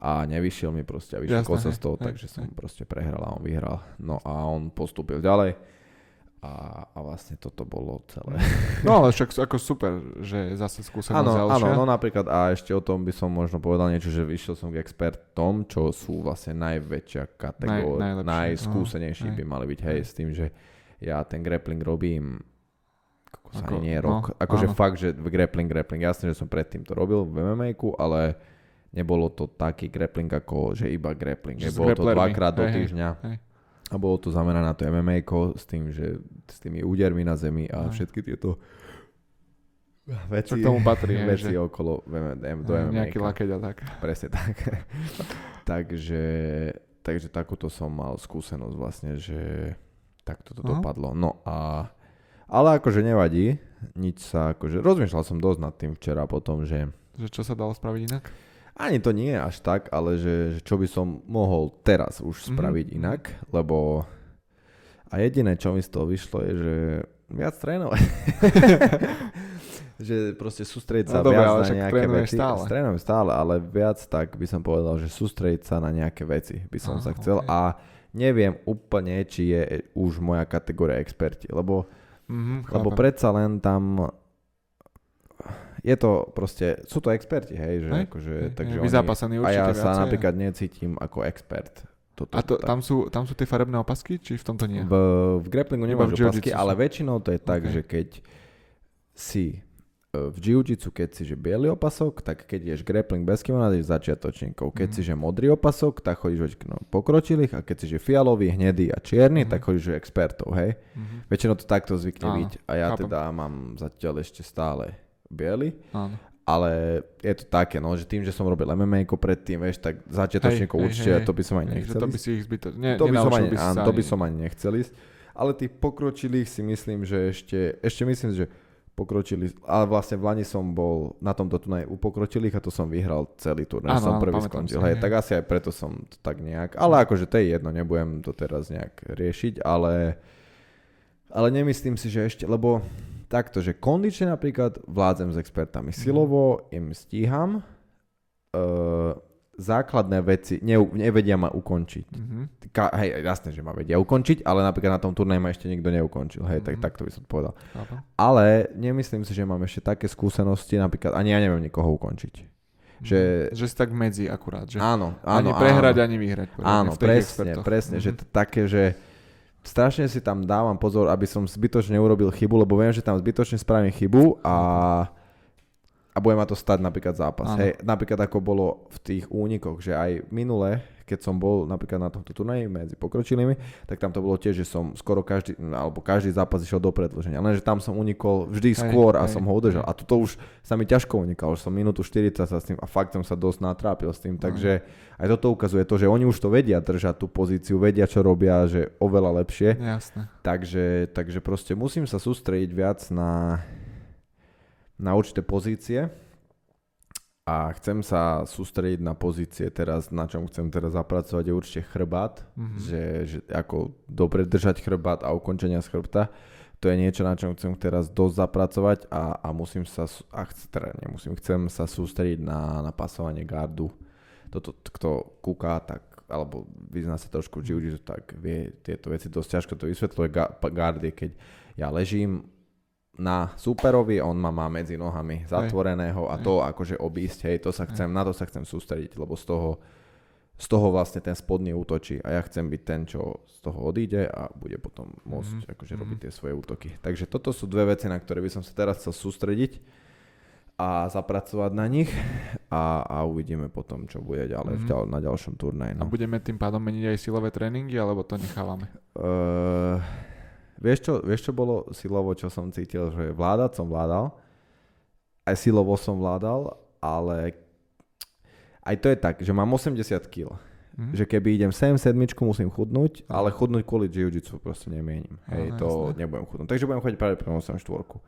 a nevyšiel mi proste a vyšiel hej, z toho, hej, takže som hej. proste prehral a on vyhral. No a on postúpil ďalej a, a vlastne toto bolo celé. (laughs) No ale však ako super, že zase skúsenosť Áno, áno, ďalšia. no napríklad a ešte o tom by som možno povedal niečo, že vyšiel som k expertom, čo sú vlastne najväčšia kategória, najskúsenejší no, by mali byť, hej, s tým, že ja ten grappling robím kokos, Ako- nie no, rok. akože áno. fakt, že grappling, grappling, jasne, že som predtým to robil v mma ale nebolo to taký grappling ako, že iba grappling. Že Nebolo to dvakrát do hej, týždňa. hej. A bolo to zamerané na to MMA s tým, že s tými údermi na zemi a Hej. všetky tieto veci, k tomu patrí, (laughs) veci že- okolo do MMA. Nejaký lakeť a tak. Presne tak. (laughs) takže, takže takúto som mal skúsenosť vlastne, že takto to dopadlo. No a ale akože nevadí, nič sa akože, rozmýšľal som dosť nad tým včera potom, že Že čo sa dalo spraviť inak? Ani to nie je až tak, ale že, že čo by som mohol teraz už Mhm, spraviť mhm. inak, lebo a jediné, čo mi z toho vyšlo je, že viac trénovať. (laughs) (laughs) že proste sústrediť sa No viac ale na nejaké veci. stále. Trénujem stále, ale viac tak by som povedal, že sústrediť sa na nejaké veci by som Aha, sa chcel ok. a neviem úplne, či je už moja kategória experti, lebo Mhm, lebo chápem. predsa len tam je to proste, sú to experti, hej, že Hej, akože, hej, takže hej, oni, vyzápasaní a ja určite sa napríklad necítim ako expert. Toto, A to, tak. tam, sú, tam sú tie farebné opasky, či v tomto nie? v, v grapplingu nemáš v opasky, ale väčšinou to je tak, Ok. že keď si e, v jiu-jitsu, keď si že biely opasok, tak keď ješ grappling bez kimona, ideš začiatočníkov. Keď Mhm. si že modrý opasok, tak chodíš od no, pokročilých a keď si že fialový, hnedý a čierny, Mhm. tak chodíš od expertov, hej. Mhm. Väčšinou to takto zvykne byť a ja chápem. teda mám zatiaľ ešte stále biely, Áno. ale je to také, no, že tým, že som robil MMA predtým, vieš, tak začiatočníkov určite hej, to by som že nechcel to by si ich zbyto... Ne, To by, som ani, si áno, to by ani- som ani nechcel ísť. Ale tých pokročilých si myslím, že ešte, ešte myslím, že pokročili, ale vlastne v Lani som bol na tomto turnaji u pokročilých a to som vyhral celý turnaj, som áno, prvý skončil. hej. tak asi aj preto som to tak nejak, ale akože to je jedno, nebudem to teraz nejak riešiť, ale, ale nemyslím si, že ešte, lebo takto, že kondične napríklad vládzem s expertami, silovo im stíham, uh, základné veci ne, nevedia ma ukončiť Mhm. ka, hej, jasné, že ma vedia ukončiť, ale napríklad na tom turnaji ma ešte nikto neukončil, hej, tak Mhm. takto by som to povedal. Chápem. Ale nemyslím si, že mám ešte také skúsenosti, napríklad ani ja neviem nikoho ukončiť. Že- Mhm. že si tak medzi akurát, že Áno, ani áno, prehrať, áno. ani vyhrať. Áno, presne, expertoch. presne, že Mhm. to také, že strašne si tam dávam pozor, aby som zbytočne urobil chybu, lebo viem, že tam zbytočne spravím chybu a, a bude ma to stať napríklad zápas. Hej, napríklad ako bolo v tých únikoch, že aj minule, keď som bol napríklad na tomto turnaji medzi pokročilými, tak tam to bolo tiež, že som skoro každý, alebo každý zápas išiel do predĺženia. Lenže tam som unikol vždy skôr a som ho udržal. A toto už sa mi ťažko unikalo, už som minútu 40 sa s tým a fakt som sa dosť natrápil s tým, takže aj toto ukazuje to, že oni už to vedia držať tú pozíciu, vedia čo robia, že oveľa lepšie. Jasné. Takže, takže proste musím sa sústrediť viac na, na určité pozície a chcem sa sústrediť na pozície teraz, na čom chcem teraz zapracovať je určite chrbát, Mhm. že, že ako dobre držať chrbát a ukončenia z chrbta. To je niečo, na čom chcem teraz dosť zapracovať a, a musím sa, a chc, teda nemusím, chcem sa sústrediť na, na pasovanie gardu. Toto, kto kúká, tak alebo vyzná sa trošku v jiu tak vie tieto veci dosť ťažko to vysvetľuje. Ga- pa- Guard je, keď ja ležím na superovi, on ma má medzi nohami zatvoreného a to akože obísť, hej, to sa chcem, na to sa chcem sústrediť, lebo z toho, z toho vlastne ten spodný útočí a ja chcem byť ten, čo z toho odíde a bude potom môcť Mhm, akože mhm. robiť tie svoje útoky. Takže toto sú dve veci, na ktoré by som sa teraz chcel sústrediť a zapracovať na nich a, a uvidíme potom, čo bude ďalej v Mhm. ďal, na ďalšom turnaji. A No. budeme tým pádom meniť aj silové tréningy, alebo to nechávame? Uh, vieš, čo, vieš, čo bolo silovo, čo som cítil, že vládať som vládal, aj silovo som vládal, ale aj to je tak, že mám 80 kg. Mhm. Že keby idem sem sedmičku, musím chudnúť, ale chudnúť kvôli jiu-jitsu proste nemienim. Hej, Áno, to jasné. nebudem chudnúť. Takže budem chodiť práve pre 8 štvorku.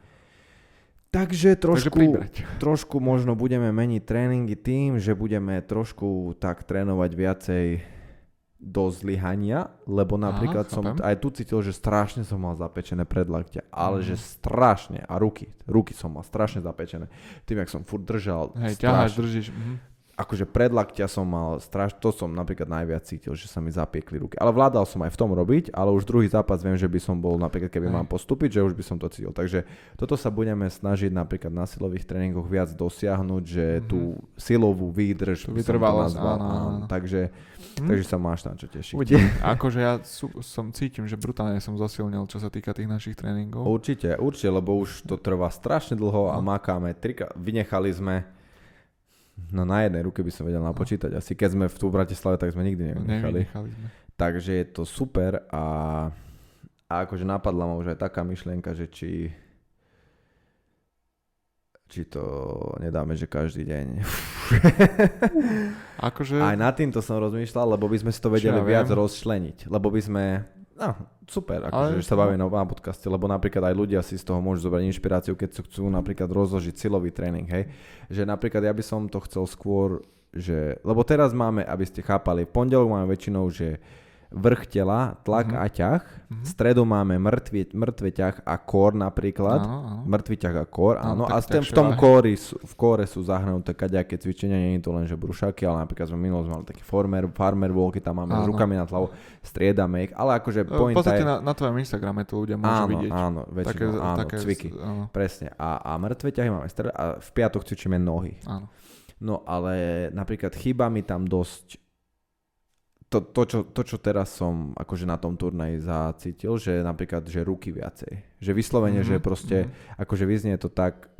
Takže trošku, Takže (laughs) trošku možno budeme meniť tréningy tým, že budeme trošku tak trénovať viacej do zlyhania, lebo napríklad som chápem. aj tu cítil, že strašne som mal zapečené predlaktia, ale Mhm. že strašne a ruky, ruky som mal strašne zapečené. Tým, jak som furt držal, Hej, ťaháš, držíš. Mhm. Akože predlaktia som mal straš, to som napríklad najviac cítil, že sa mi zapiekli ruky. Ale vládal som aj v tom robiť, ale už druhý zápas viem, že by som bol napríklad, keby mám postúpiť, že už by som to cítil. Takže toto sa budeme snažiť napríklad na silových tréningoch viac dosiahnuť, že Mhm. tú silovú výdrž Tú by som to vytrvalosť, nazval. áno, áno, áno. Takže, Hm? takže sa máš na čo tešiť. Uvidíme. (laughs) Akože ja sú, som cítim, že brutálne som zosilnil, čo sa týka tých našich tréningov. Určite, určite, lebo už to trvá strašne dlho a No. makáme. Trika, vynechali sme No na jednej ruke by som vedel napočítať. Asi keď sme v tu v Bratislave, tak sme nikdy nevynechali. Nevynechali sme. Takže je to super a, a akože napadla ma už aj taká myšlienka, že či či to nedáme, že každý deň. Akože, Aj nad týmto som rozmýšľal, lebo by sme si to vedeli ja viac viem. rozčleniť. Lebo by sme... No, super, akože, Ale- sa bavíme na, na podcaste, lebo napríklad aj ľudia si z toho môžu zobrať inšpiráciu, keď chcú napríklad rozložiť silový tréning, hej. Že napríklad ja by som to chcel skôr, že... Lebo teraz máme, aby ste chápali, v pondelok máme väčšinou, že vrch tela, tlak Mhm. a ťah. Mhm. V stredu máme mŕtvy, mŕtve ťah a kór napríklad. Áno, áno. Mŕtvy ťah a kór, áno. Áno, A tak v, tom- v kóri, v kóre sú zahrnuté kaďaké cvičenia, nie je to len že brušaky, ale napríklad sme minulo sme mali taký farmer, farmer walky, tam máme s Áno. rukami nad hlavou, striedame ich, ale akože V pointa podstate je... na, na tvojom Instagrame to ľudia môžu áno, vidieť. áno, väčšinou, áno, cviky. Áno, Presne. A, a mŕtve ťahy máme stred a v piatok cvičíme nohy. áno. No ale napríklad chýba mi tam dosť to, to, čo, to, čo teraz som akože na tom turnaji zacítil, že napríklad, že ruky viacej. Že vyslovene, Mhm, že proste, mhm. akože vyznie to tak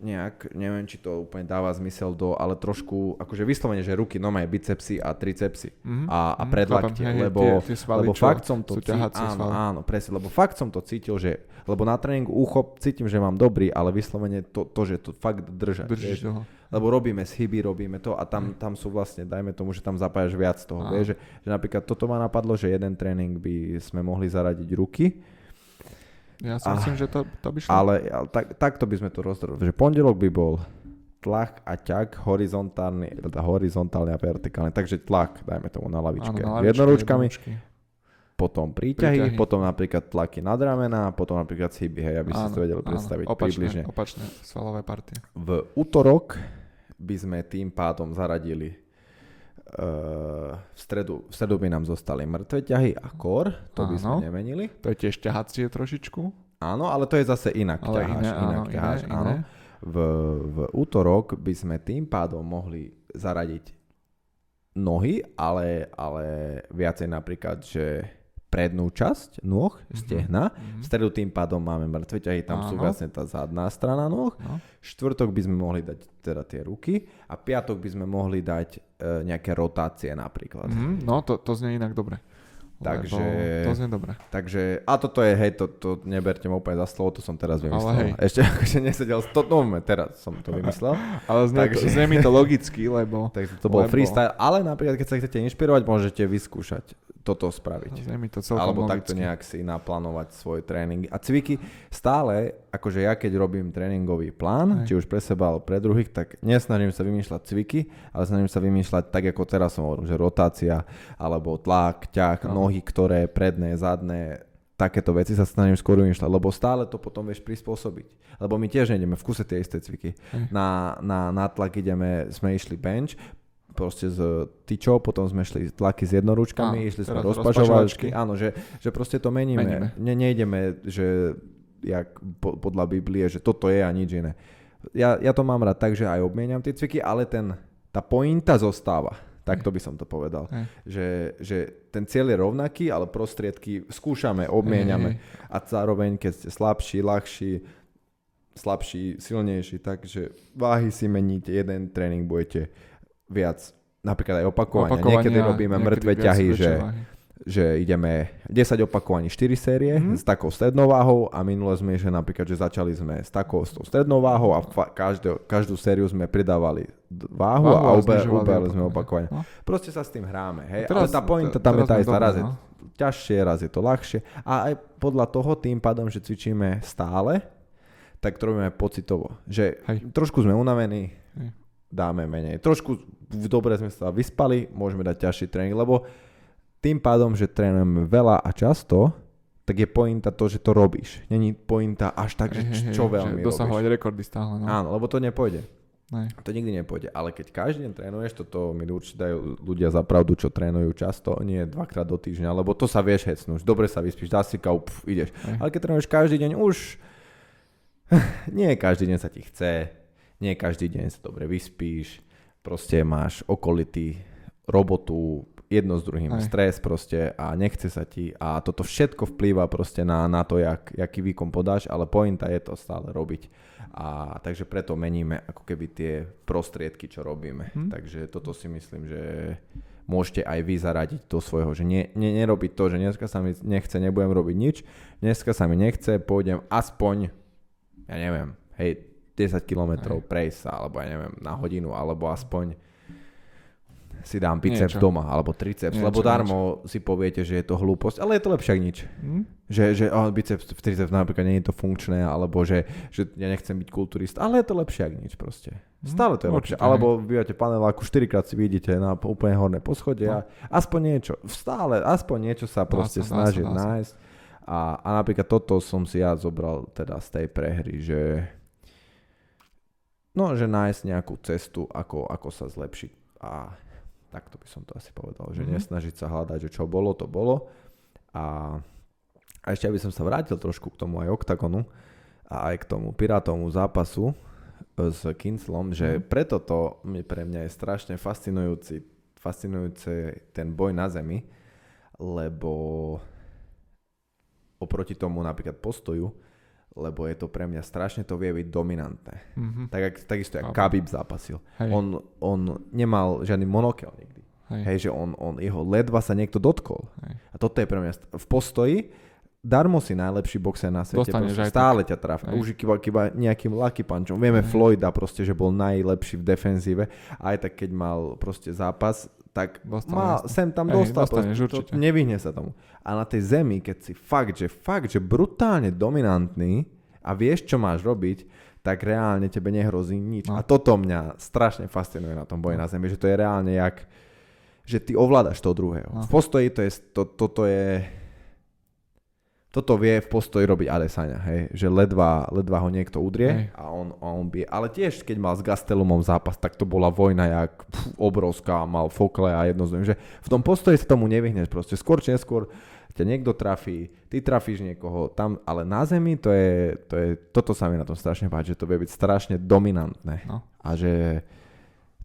nejak, neviem, či to úplne dáva zmysel do, ale trošku, akože vyslovene, že ruky, no majú bicepsy a tricepsy Mhm, a, a mhm, predlaktie, hej, lebo, tie, tie svaly, lebo fakt som to cítil, áno, áno, presne, lebo fakt som to cítil, že, lebo na tréningu ucho cítim, že mám dobrý, ale vyslovene to, to že to fakt držať, Držíš toho. Lebo robíme chyby, robíme to a tam, tam sú vlastne, dajme tomu, že tam zapájaš viac toho, Áno. vieš, že, že napríklad toto ma napadlo, že jeden tréning by sme mohli zaradiť ruky, Ja si Ah. myslím, že to, to by šlo. ale, ale tak, takto by sme to rozdelili, že pondelok by bol tlak a ťak horizontálny, teda horizontálne a vertikálne, takže tlak, dajme tomu na lavičke, Áno, na lavičke, jednoručkami, jednoručky. potom príťahy, Príťahy. potom napríklad tlaky nad ramena, potom napríklad chyby, hej, aby si si to vedeli predstaviť opačné, približne. Opačné svalové partie. V útorok by sme tým pádom zaradili uh, v, stredu, v stredu by nám zostali mŕtve ťahy a kor, to by sme Áno. nemenili. To je tiež ťahacie trošičku, Áno, ale to je zase inak ale ťaháš, iné, inak áno, ťaháš, iné, áno. iné. V, v útorok by sme tým pádom mohli zaradiť nohy, ale, ale viacej napríklad, že prednú časť nôh, stehna. V Mhm. stredu tým pádom máme mŕtve ťahy, tam sú Áno. vlastne tá zadná strana nôh. No. Štvrtok by sme mohli dať teda tie ruky a piatok by sme mohli dať e, nejaké rotácie napríklad. Mhm, no, to, to znie inak dobre. Takže- To znie dobre. Takže, a toto je, hej, to, to neberte ma úplne za slovo, to som teraz vymyslel. hej. Ešte (laughs) akože nesedel, to, no, teraz som to vymyslel. (laughs) Ale znie, Takže- to, znie mi to logicky, lebo (laughs) Takže to bol Lebo- freestyle, ale napríklad, keď sa chcete inšpirovať, môžete vyskúšať toto spraviť. znie mi to celkom Alebo logicky. takto nejak si naplánovať svoj tréning. A cviky stále, akože ja keď robím tréningový plán, Hej. či už pre seba alebo pre druhých, tak nesnažím sa vymýšľať cviky, ale snažím sa vymýšľať tak, ako teraz som hovoril, že rotácia, alebo tlak, ťah, Áno. nohy, ktoré predné, zadné, takéto veci sa snažím skôr vymýšľať, lebo stále to potom vieš prispôsobiť. Lebo my tiež nejdeme v kuse tie isté cviky. Hej. Na, na, na tlak ideme, sme išli bench, proste z tyčou, potom sme šli tlaky s jednoručkami, Áno, išli sme rozpažovačky, rozpažovačky. áno, že, že proste to meníme. Meníme. Ne, nejdeme, že jak po, podľa Biblie, že toto je a nič iné. Ja, ja to mám rád tak, že aj obmieniam tie cviky, ale ten, tá pointa zostáva. Takto by som to povedal. Hej. Že, že ten cieľ je rovnaký, ale prostriedky skúšame, obmieniame. Hej, hej. A zároveň, keď ste slabší, ľahší, slabší, silnejší, takže váhy si meníte, jeden tréning budete viac, napríklad aj opakovania. Opakovania, Niekedy robíme mŕtve ťahy, že, váhy. Že ideme 10 opakovaní 4 série Mhm. s takou strednou váhou a minule sme, že napríklad, že začali sme s takou s tou strednou váhou a každú, každú sériu sme pridávali váhu, Váhu a uberali sme opakovania. No. Proste sa s tým hráme, hej. Teraz- Ale tá pointa tam je tá istá, raz je no. ťažšie, raz je to ľahšie. A aj podľa toho tým pádom, že cvičíme stále, tak to robíme pocitovo. Že Hej. trošku sme unavení, Hej. dáme menej. Trošku dobre sme sa vyspali, môžeme dať ťažší tréning, lebo tým pádom, že trénujeme veľa a často, tak je pointa to, že to robíš. Není pointa až tak, že čo že veľmi Dosahovať robíš. rekordy stále, no. Áno, lebo to nepôjde. Nej. To nikdy nepôjde. Ale keď každý deň trénuješ, toto mi určite dajú ľudia za pravdu, čo trénujú často, nie dvakrát do týždňa, lebo to sa vieš hecnúť. Dobre sa vyspíš, dá si kau, pf, ideš. Hej. Ale keď trénuješ každý deň, už (sighs) nie každý deň sa ti chce, nie každý deň sa dobre vyspíš, proste máš okolitý robotu, jedno s druhým, Hej. stres proste a nechce sa ti a toto všetko vplýva proste na, na to, jak, jaký výkon podáš, ale pointa je to stále robiť. A takže preto meníme ako keby tie prostriedky, čo robíme. Hm. Takže toto si myslím, že môžete aj vy zaradiť do svojho, že nie, nie, nerobiť to, že dneska sa mi nechce, nebudem robiť nič, dneska sa mi nechce, pôjdem aspoň, ja neviem, hej, 10 kilometrov prejsť sa, alebo ja neviem, na hodinu, alebo aspoň si dám biceps Niečo. doma, alebo triceps, Niečo, lebo darmo si poviete, že je to hlúposť, ale je to lepšie ako nič. Hm? Že, že oh, biceps, triceps napríklad nie je to funkčné, alebo že, že ja nechcem byť kulturista, ale je to lepšie ako nič proste. Stále to je lepšie. určite, Alebo bývate paneláku, 4 krát si vidíte na úplne horné poschodie a aspoň niečo, stále, aspoň niečo sa proste No. dá sa, snažiť dá sa. nájsť. A, a napríklad toto som si ja zobral teda z tej prehry, že no, že nájsť nejakú cestu, ako, ako sa zlepšiť. A takto by som to asi povedal, že Mhm. nesnažiť sa hľadať, že čo bolo, to bolo. A, a ešte aby som sa vrátil trošku k tomu aj oktagonu a aj k tomu pirátovmu zápasu e, s Kinslom, že Mhm. preto to mi pre mňa je strašne fascinujúci, fascinujúce ten boj na zemi, lebo oproti tomu napríklad postoju, lebo je to pre mňa strašne to vie byť dominantné. Mhm. Tak, takisto, jak. Khabib zápasil. Hej, On, on nemal žiadny monokel nikdy. hej, Hej, že on, on, jeho ledva sa niekto dotkol. hej. A toto je pre mňa st- v postoji, darmo si najlepší boxer na svete, Dostaneš proste aj stále ťa trafí. Už iba, iba nejakým lucky punchom. Vieme Hej. Floyda proste, že bol najlepší v defenzíve. Aj tak keď mal proste zápas, tak Dostal, má, jasne. sem tam dostal, dostaneš, proste, to, určite. nevyhne sa tomu. A na tej zemi, keď si fakt, že fakt, že brutálne dominantný a vieš, čo máš robiť, tak reálne tebe nehrozí nič. No. A toto mňa strašne fascinuje na tom boji No. na zemi, že to je reálne jak, že ty ovládaš toho druhého. No. V postoji to je, to, toto je, toto vie v postoji robiť Adesanya, hej, že ledva, ledva ho niekto udrie Hej. a on, a on bije. Ale tiež, keď mal s Gastelumom zápas, tak to bola vojna jak pf, obrovská, mal fokle a jedno z že v tom postoji sa tomu nevyhneš proste. Skôr či neskôr ťa niekto trafí, ty trafíš niekoho tam, ale na zemi to je, to je, toto sa mi na tom strašne páči, že to vie byť strašne dominantné No. a že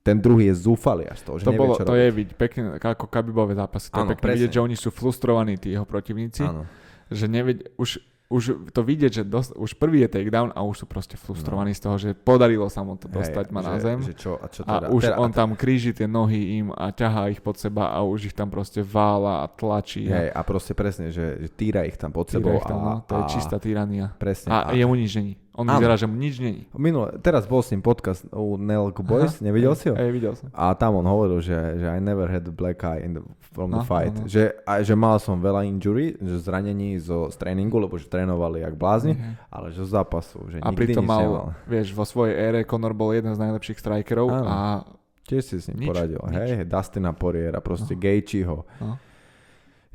ten druhý je zúfalý až toho, že To, nevie, bolo, to robiť. je vidieť pekne, ako Kabibové zápasy. To Áno, je pekne presne. vidieť, že oni sú frustrovaní, tí jeho protivníci. Áno. Že nevid- už, už to vidieť, že dos- už prvý je takedown a už sú proste frustrovaní z toho, že podarilo sa mu to dostať ma na že, zem. Že čo, a čo A teda, už teda, on tam kríži tie nohy im a ťahá ich pod seba a už ich tam proste vála a tlačí. Hej, a proste presne, že, že týra ich tam pod Týra sebou. ich tam, a, no, to je a, čistá tyrania. Presne. A jemu nič není. On Áno. vyzerá, že mu nič není. Minule, teraz bol s ním podcast u Nelk Boys, nevidel si ho? Hej, videl som. A tam on hovoril, že, že I never had a black eye in the, from the No, fight. no, no. Že, a, že mal som veľa injury, že zranení zo, z tréningu, lebo že trénovali jak blázni, Hej. ale že z zápasu, že A nikdy pritom mal, nemal. vieš, vo svojej ére Conor bol jeden z najlepších strikerov Áno. a Tiež si s ním Nič, poradil. nič. Hej, Dustina Poriera, proste No. Gaethjeho. no,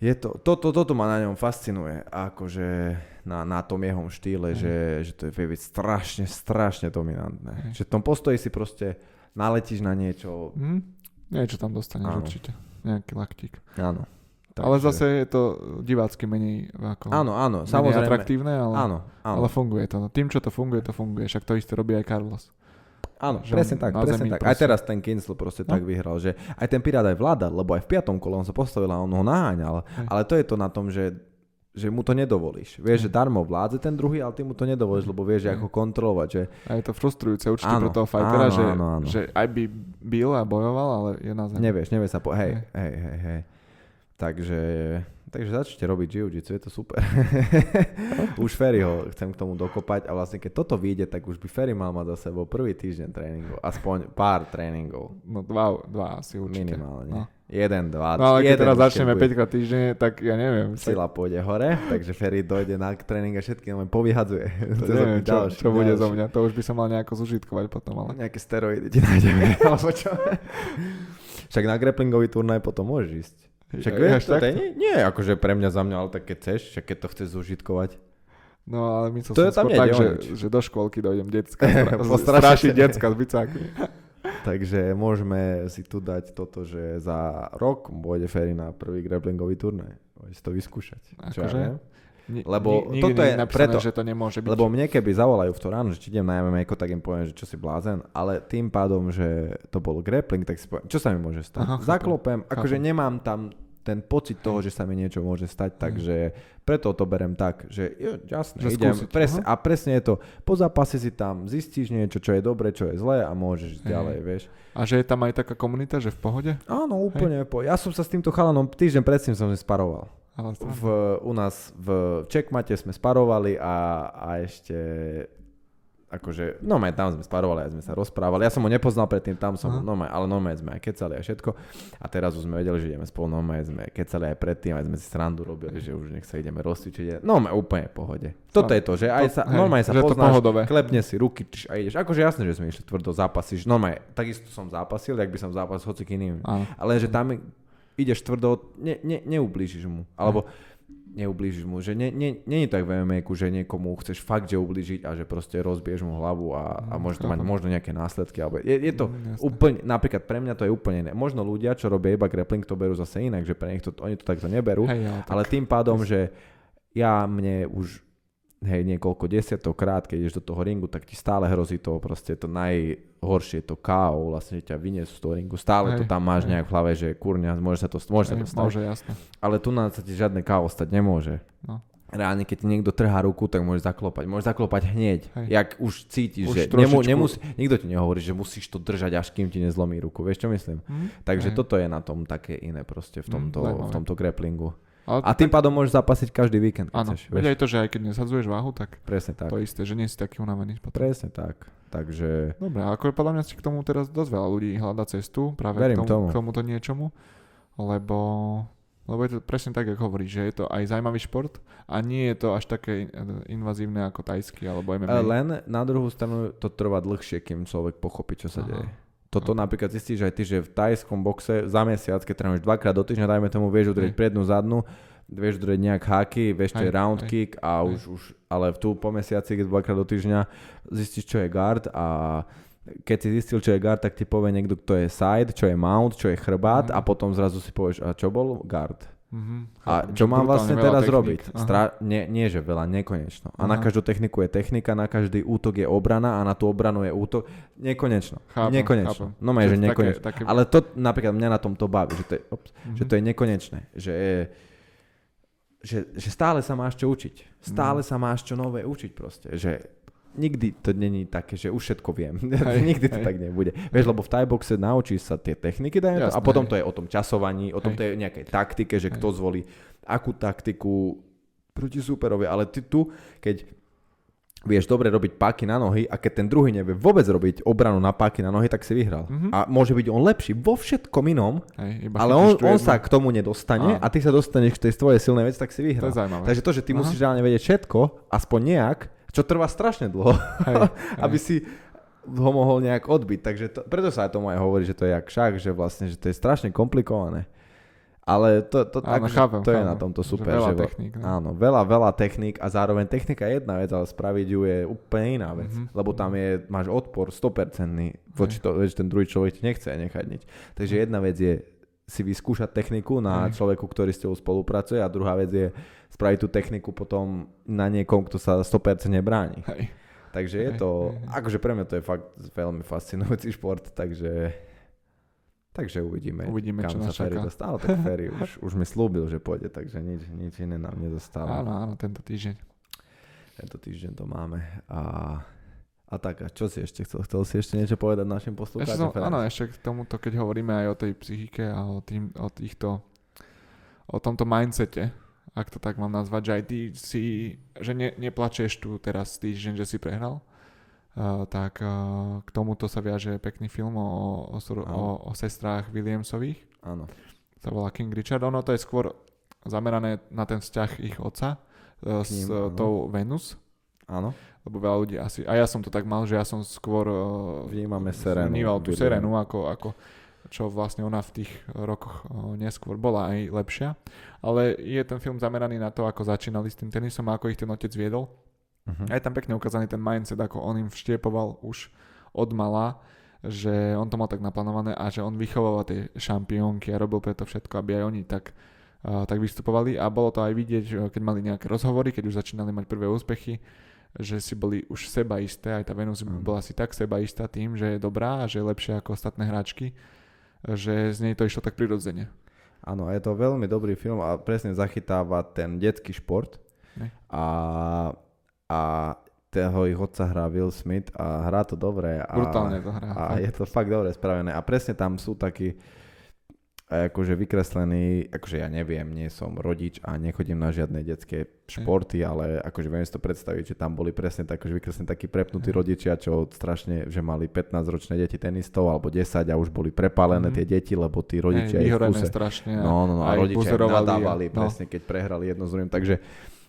Je to, toto, toto ma na ňom fascinuje, akože na, na tom jeho štýle, že, že to je vie strašne, strašne dominantné. Hej. Že v tom postoji si proste naletíš na niečo, hm, niečo tam dostaneš Áno. určite. Nejaký laktík. áno. Ale zase je to divácky menej ako Áno, áno, menej samozrejme. atraktívne, ale, Áno, áno, ale funguje to. Tým, čo to funguje, to funguje. Však to isté robí aj Carlos. Áno že presne tak, presne tak. Aj proste- teraz ten Kinsel proste No. tak vyhral, že aj ten Pirát aj vládal, lebo aj v piatom kole on sa postavil a on ho naháňal. Hej. Ale to je to na tom, že že mu to nedovolíš. Vieš, že darmo vládze ten druhý, ale ty mu to nedovolíš, lebo vieš, Hej. ako kontrolovať, že A je to frustrujúce určite Áno, pre toho fightera, áno, že, áno, áno. že aj by bil a bojoval, ale je na zemi. Nevieš, nevieš sa po... Hej. hej, hej, hej. Takže, takže začnite robiť jiu-jitsu, je to super. (laughs) už Ferry ho chcem k tomu dokopať a vlastne keď toto vyjde, tak už by Ferry mal mať za sebou prvý týždeň tréningov, aspoň pár tréningov. No dva, dva asi určite. Minimálne. No. Jeden, dva, no ale keď teraz začneme bude 5 krát týždenne, tak ja neviem. Tak, Sila pôjde hore, takže Ferry dojde na tréning a všetky len povyhadzuje. to (laughs) To neviem, čo, ďalší, čo bude zo ďalší. mňa. To už by som mal nejako zužitkovať potom, ale... Nejaké steroidy ti nájdeme, (laughs) alebo čo? Však na grapplingový turnaj potom môžeš ísť. Však Až vieš, to nie, nie, akože pre mňa za mňa, ale tak keď chceš, však keď to chceš zužitkovať. No ale myslel To som tam skôr tak, že, že do škôlky dojdem decka, strašiť decka s bicákmi. (laughs) Takže môžeme si tu dať toto, že za rok pôjde Ferry na prvý grapplingový turnaj. Si to vyskúšať. Akože? ja Lebo ni- toto je napísané, preto- že to nemôže byť. Lebo mne keby zavolajú v to ráno, že či idem na MMA, tak im poviem, že čo si blázen, ale tým pádom, že to bol grappling, tak si poviem, čo sa mi môže stať? Aha, chápem. Zaklopem, akože Chápem. nemám tam ten pocit toho, že sa mi niečo môže stať, takže preto to berem tak, že jo, jasne, Že idem, skúsiť, presne, aha. a presne je to, po zápase si tam zistíš niečo, čo je dobre, čo je zlé a môžeš ísť ďalej, vieš. A že je tam aj taká komunita, že v pohode? Áno, úplne, po. ja som sa s týmto chalanom týždeň predtým som si sparoval. To... V, u nás v Checkmate sme sparovali a, a ešte akože, no tam sme sparovali, aj sme sa rozprávali. Ja som ho nepoznal predtým, tam som, Aha. no ale no sme aj kecali a všetko. A teraz už sme vedeli, že ideme spolu, no sme kecali aj predtým, aj sme si srandu robili, že už nech sa ideme rozcvičiť. No úplne v pohode. Toto je to, že aj sa, hej, normálne sa že to poznáš, pohodové. klepne si ruky tš, a ideš. Akože jasné, že sme išli tvrdo zápasíš. Normálne, takisto som zápasil, jak by som zápasil hoci iným. Áno. Ale že tam ideš tvrdo, ne, ne, neublížiš mu. Alebo neublížiš mu, že nie, nie, nie je tak v mma že niekomu chceš fakt, že ublížiť a že proste rozbiješ mu hlavu a, a Mm, môže to mať možno nejaké následky. Alebo je, je to Mm, jasné. úplne, napríklad pre mňa to je úplne iné. Možno ľudia, čo robia iba grappling, to berú zase inak, že pre nich to, oni to takto neberú. Hej, ale, tak, Ale tým pádom, že ja mne už hej, niekoľko desiatokrát, keď ideš do toho ringu, tak ti stále hrozí to proste to najhoršie, to KO, vlastne že ťa vyniesú z toho ringu. Stále to Hej, tam máš hej. nejak v hlave, že kurňa, môže sa to, môže sa hej, to stať. môže, jasne. Ale tu nás sa ti žiadne KO stať nemôže. No. Reálne, keď ti niekto trhá ruku, tak môže zaklopať. Môže zaklopať hneď. Hej. Jak už cítiš, Už že nemu, nemusí, nikto ti nehovorí, že musíš to držať, až kým ti nezlomí ruku. Vieš, čo myslím? Hm? Takže Hej. toto je na tom také iné proste v tomto, v zaujímavé. tomto grapplingu. Ale A tým pádom môžeš zapasiť každý víkend, keď Áno, chceš. aj to, že aj keď nesadzuješ váhu, tak Presne tak. to isté, že nie si taký unavený. potom. Presne tak. Takže Dobre, ako podľa mňa k tomu teraz dosť veľa ľudí hľada cestu práve Verím k, tomu, tomu. k tomuto niečomu, lebo, lebo je to presne tak, ako hovoríš, že je to aj zaujímavý šport a nie je to až také invazívne ako tajský alebo MMA. Len na druhú stranu to trvá dlhšie, kým človek pochopí, čo sa Aha. deje. Toto napríklad zistíš aj ty, že v tajskom boxe za mesiac, keď trénuješ dvakrát do týždňa, dajme tomu, vieš udrieť prednú, zadnú, vieš udrieť nejak háky, vieš čo je round hej, kick a hej. už, už, ale tu po mesiaci, keď dvakrát do týždňa zistíš, čo je guard a keď si zistil, čo je guard, tak ti povie niekto, kto je side, čo je mount, čo je chrbát Mhm. a potom zrazu si povieš, a čo bol guard? Mhm, A čo mám vlastne teraz techník. robiť? Stra- nie, nie, že veľa, nekonečno. A na Aha. každú techniku je technika, na každý útok je obrana a na tú obranu je útok. Nekonečno. Chápem, nekonečno. chápem. No že, že také- nekonečno. také- Ale to napríklad mňa na tom to baví, že to je, ops, Mhm. že to je nekonečné. Že, je, že, že stále sa máš čo učiť. Stále Mhm. sa máš čo nové učiť proste. Že nikdy to není také, že už všetko viem. Hej, (laughs) nikdy to hej. tak nebude. Vieš, lebo v Thaiboxe naučíš sa tie techniky dajme to, a Jasné, potom hej. to je o tom časovaní, o tom Hej. to je nejakej taktike, že Hej. kto zvolí akú taktiku proti súperovi. Ale ty tu, keď vieš dobre robiť páky na nohy a keď ten druhý nevie vôbec robiť obranu na páky na nohy, tak si vyhral. Mhm. A môže byť on lepší vo všetkom inom, Hej, iba ale on, on sa k tomu nedostane Áno. a ty sa dostaneš k tej tvojej silnej veci, tak si To vyhral. je zaujímavé. Takže to, že ty Aha. musíš reálne vedieť všetko, aspoň nejak, čo trvá strašne dlho, (laughs) Hej, aby si ho mohol nejak odbiť. Takže to, preto sa aj tomu aj hovorí, že to je jak šach, že vlastne, že to je strašne komplikované. Ale to, to, Áno, akože chápem, to je chápem. na tomto Že super. veľa že techník, no. Áno, veľa, veľa techník a zároveň technika je jedna vec, ale spraviť ju je úplne iná vec. Mhm. Lebo tam je, máš odpor 100% voči to, že ten druhý človek ti nechce nechať nič. Takže jedna vec je si vyskúšať techniku na Hej. človeku, ktorý s tebou spolupracuje a druhá vec je spraviť tú techniku potom na niekom, kto sa 100% nebráni. Hej. Takže je Hej, to, hej, hej. akože pre mňa to je fakt veľmi fascinujúci šport, takže takže uvidíme, Uvidíme, kam čo sa Ferry. Ale tak Ferry (laughs) už, už mi slúbil, že pôjde, takže nič, nič iné nám nezostáva. Áno, áno, tento týždeň. Tento týždeň to máme. A, a tak, a čo si ešte chcel? Chcel si ešte niečo povedať našim Ešte poslucháčom? som, áno, ešte k tomuto, keď hovoríme aj o tej psychike a o, tým, o týchto, o tomto mindsete, ak to tak mám nazvať, že aj ty si, že ne, neplačeš tu teraz týždeň, že si prehral, uh, tak uh, k tomuto sa viaže pekný film o, o, o, o, sestrách Williamsových, Áno. sa volá King Richard, ono to je skôr zamerané na ten vzťah ich otca uh, s ním, áno. tou Venus, Áno. Lebo veľa ľudí asi, a ja som to tak mal, že ja som skôr uh, Vnímame Serenu. vnímal tú. Serenu ako, ako čo vlastne ona v tých rokoch uh, neskôr bola aj lepšia. Ale je ten film zameraný na to, ako začínali s tým tenisom a ako ich ten otec viedol. Uh-huh. A je tam pekne ukázaný ten mindset, ako on im vštiepoval už od mala, že on to mal tak naplánované a že on vychoval tie šampiónky a robil preto všetko, aby aj oni tak, uh, tak vystupovali a bolo to aj vidieť, keď mali nejaké rozhovory, keď už začínali mať prvé úspechy, že si boli už sebaisté, aj tá Venus Áno. bola si tak sebaistá tým, že je dobrá a že je lepšia ako ostatné hráčky, že z nej to išlo tak prirodzene. Áno, je to veľmi dobrý film a presne zachytáva ten detský šport. Ne. A, a toho ich otca hrá Will Smith a hrá to dobre. A, Brutálne to hrá. A je to fakt dobre spravené. A presne tam sú takí a akože vykreslený, akože ja neviem, nie som rodič a nechodím na žiadne detské športy, ale akože viem si to predstaviť, že tam boli presne tak, akože vykreslení takí prepnutí rodičia, čo strašne, že mali 15-ročné deti tenistov alebo 10 a už boli prepálené mm. tie deti, lebo tí rodičia Hej, ich kuse, strašne. no, no, no, a rodičia nadávali no. presne, keď prehrali jedno s druhým, takže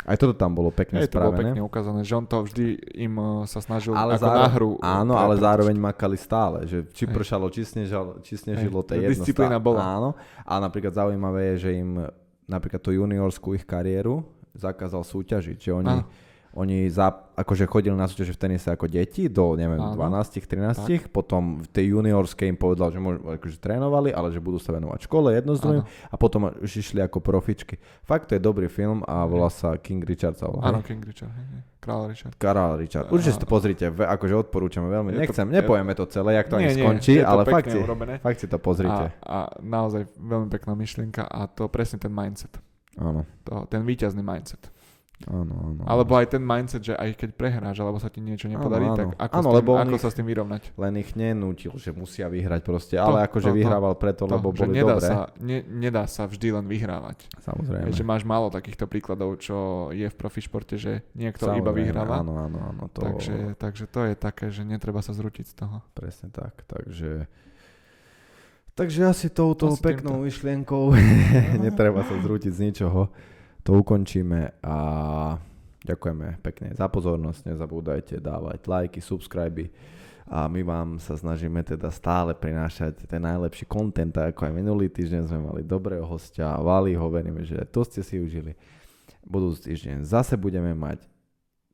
aj toto tam bolo pekne Hej, to bolo spravené. pekne ukázané, že on to vždy im uh, sa snažil Ale ako zároveň, náhru. áno, ale zároveň makali stále, že či Hej. pršalo, či snežalo, či snežilo, to je jedno. disciplína bola. Áno, a napríklad zaujímavé je, že im napríklad tú juniorskú ich kariéru zakázal súťažiť, že oni, Áno. Oni za, akože chodili na súťaže v tenise ako deti do, neviem, Áno. 12, 13, potom v tej juniorskej im povedal, že môžu, akože trénovali, ale že budú sa venovať škole jedno s druhým a potom už išli ako profičky. Fakt to je dobrý film a volá sa King Richard sa volá. Áno? King Richard, hej. Kráľ Richard. Karál Richard. Určite si to pozrite, akože odporúčame veľmi. Je to- Nechcem, je- nepovieme to celé, jak to ani Nie, nie, skončí, to ale fakt si, urobené. fakt si to pozrite. A, a naozaj veľmi pekná myšlienka a to presne ten mindset. Áno, To, ten víťazný mindset. Áno, áno. Alebo aj ten mindset, že aj keď prehráš, alebo sa ti niečo nepodarí, Áno, tak áno. ako, Áno, s tým, lebo ako sa s tým vyrovnať. Len ich nenútil, že musia vyhrať proste, ale akože to, to. vyhrával preto, To, lebo že boli nedá dobré. sa, ne, nedá sa vždy len vyhrávať. Samozrejme. Že máš málo takýchto príkladov, čo je v profi športe, že niekto iba Samozrejme, vyhráva. Áno, áno, áno. To... Takže, takže to je také, že netreba sa zrútiť z toho. Presne tak, takže... Takže asi touto Asi peknou myšlienkou (laughs) netreba sa zrútiť z ničoho. To ukončíme a ďakujeme pekne za pozornosť. Nezabúdajte dávať lajky, subscriby a my vám sa snažíme teda stále prinášať ten najlepší content, tak ako aj minulý týždeň sme mali dobrého hostia, Valiho, veríme, že to ste si užili. Budúci týždeň zase budeme mať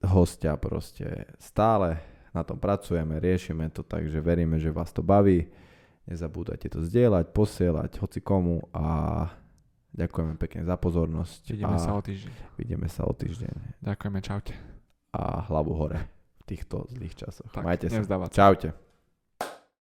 hostia proste stále na tom pracujeme, riešime to, takže veríme, že vás to baví. Nezabúdajte to zdieľať, posielať hoci komu a ďakujeme pekne za pozornosť. Vidíme sa o týždeň. vidíme sa o týždeň Ďakujeme, čaute. a hlavu hore v týchto zlých časoch. Tak, Majte sa. Čaute.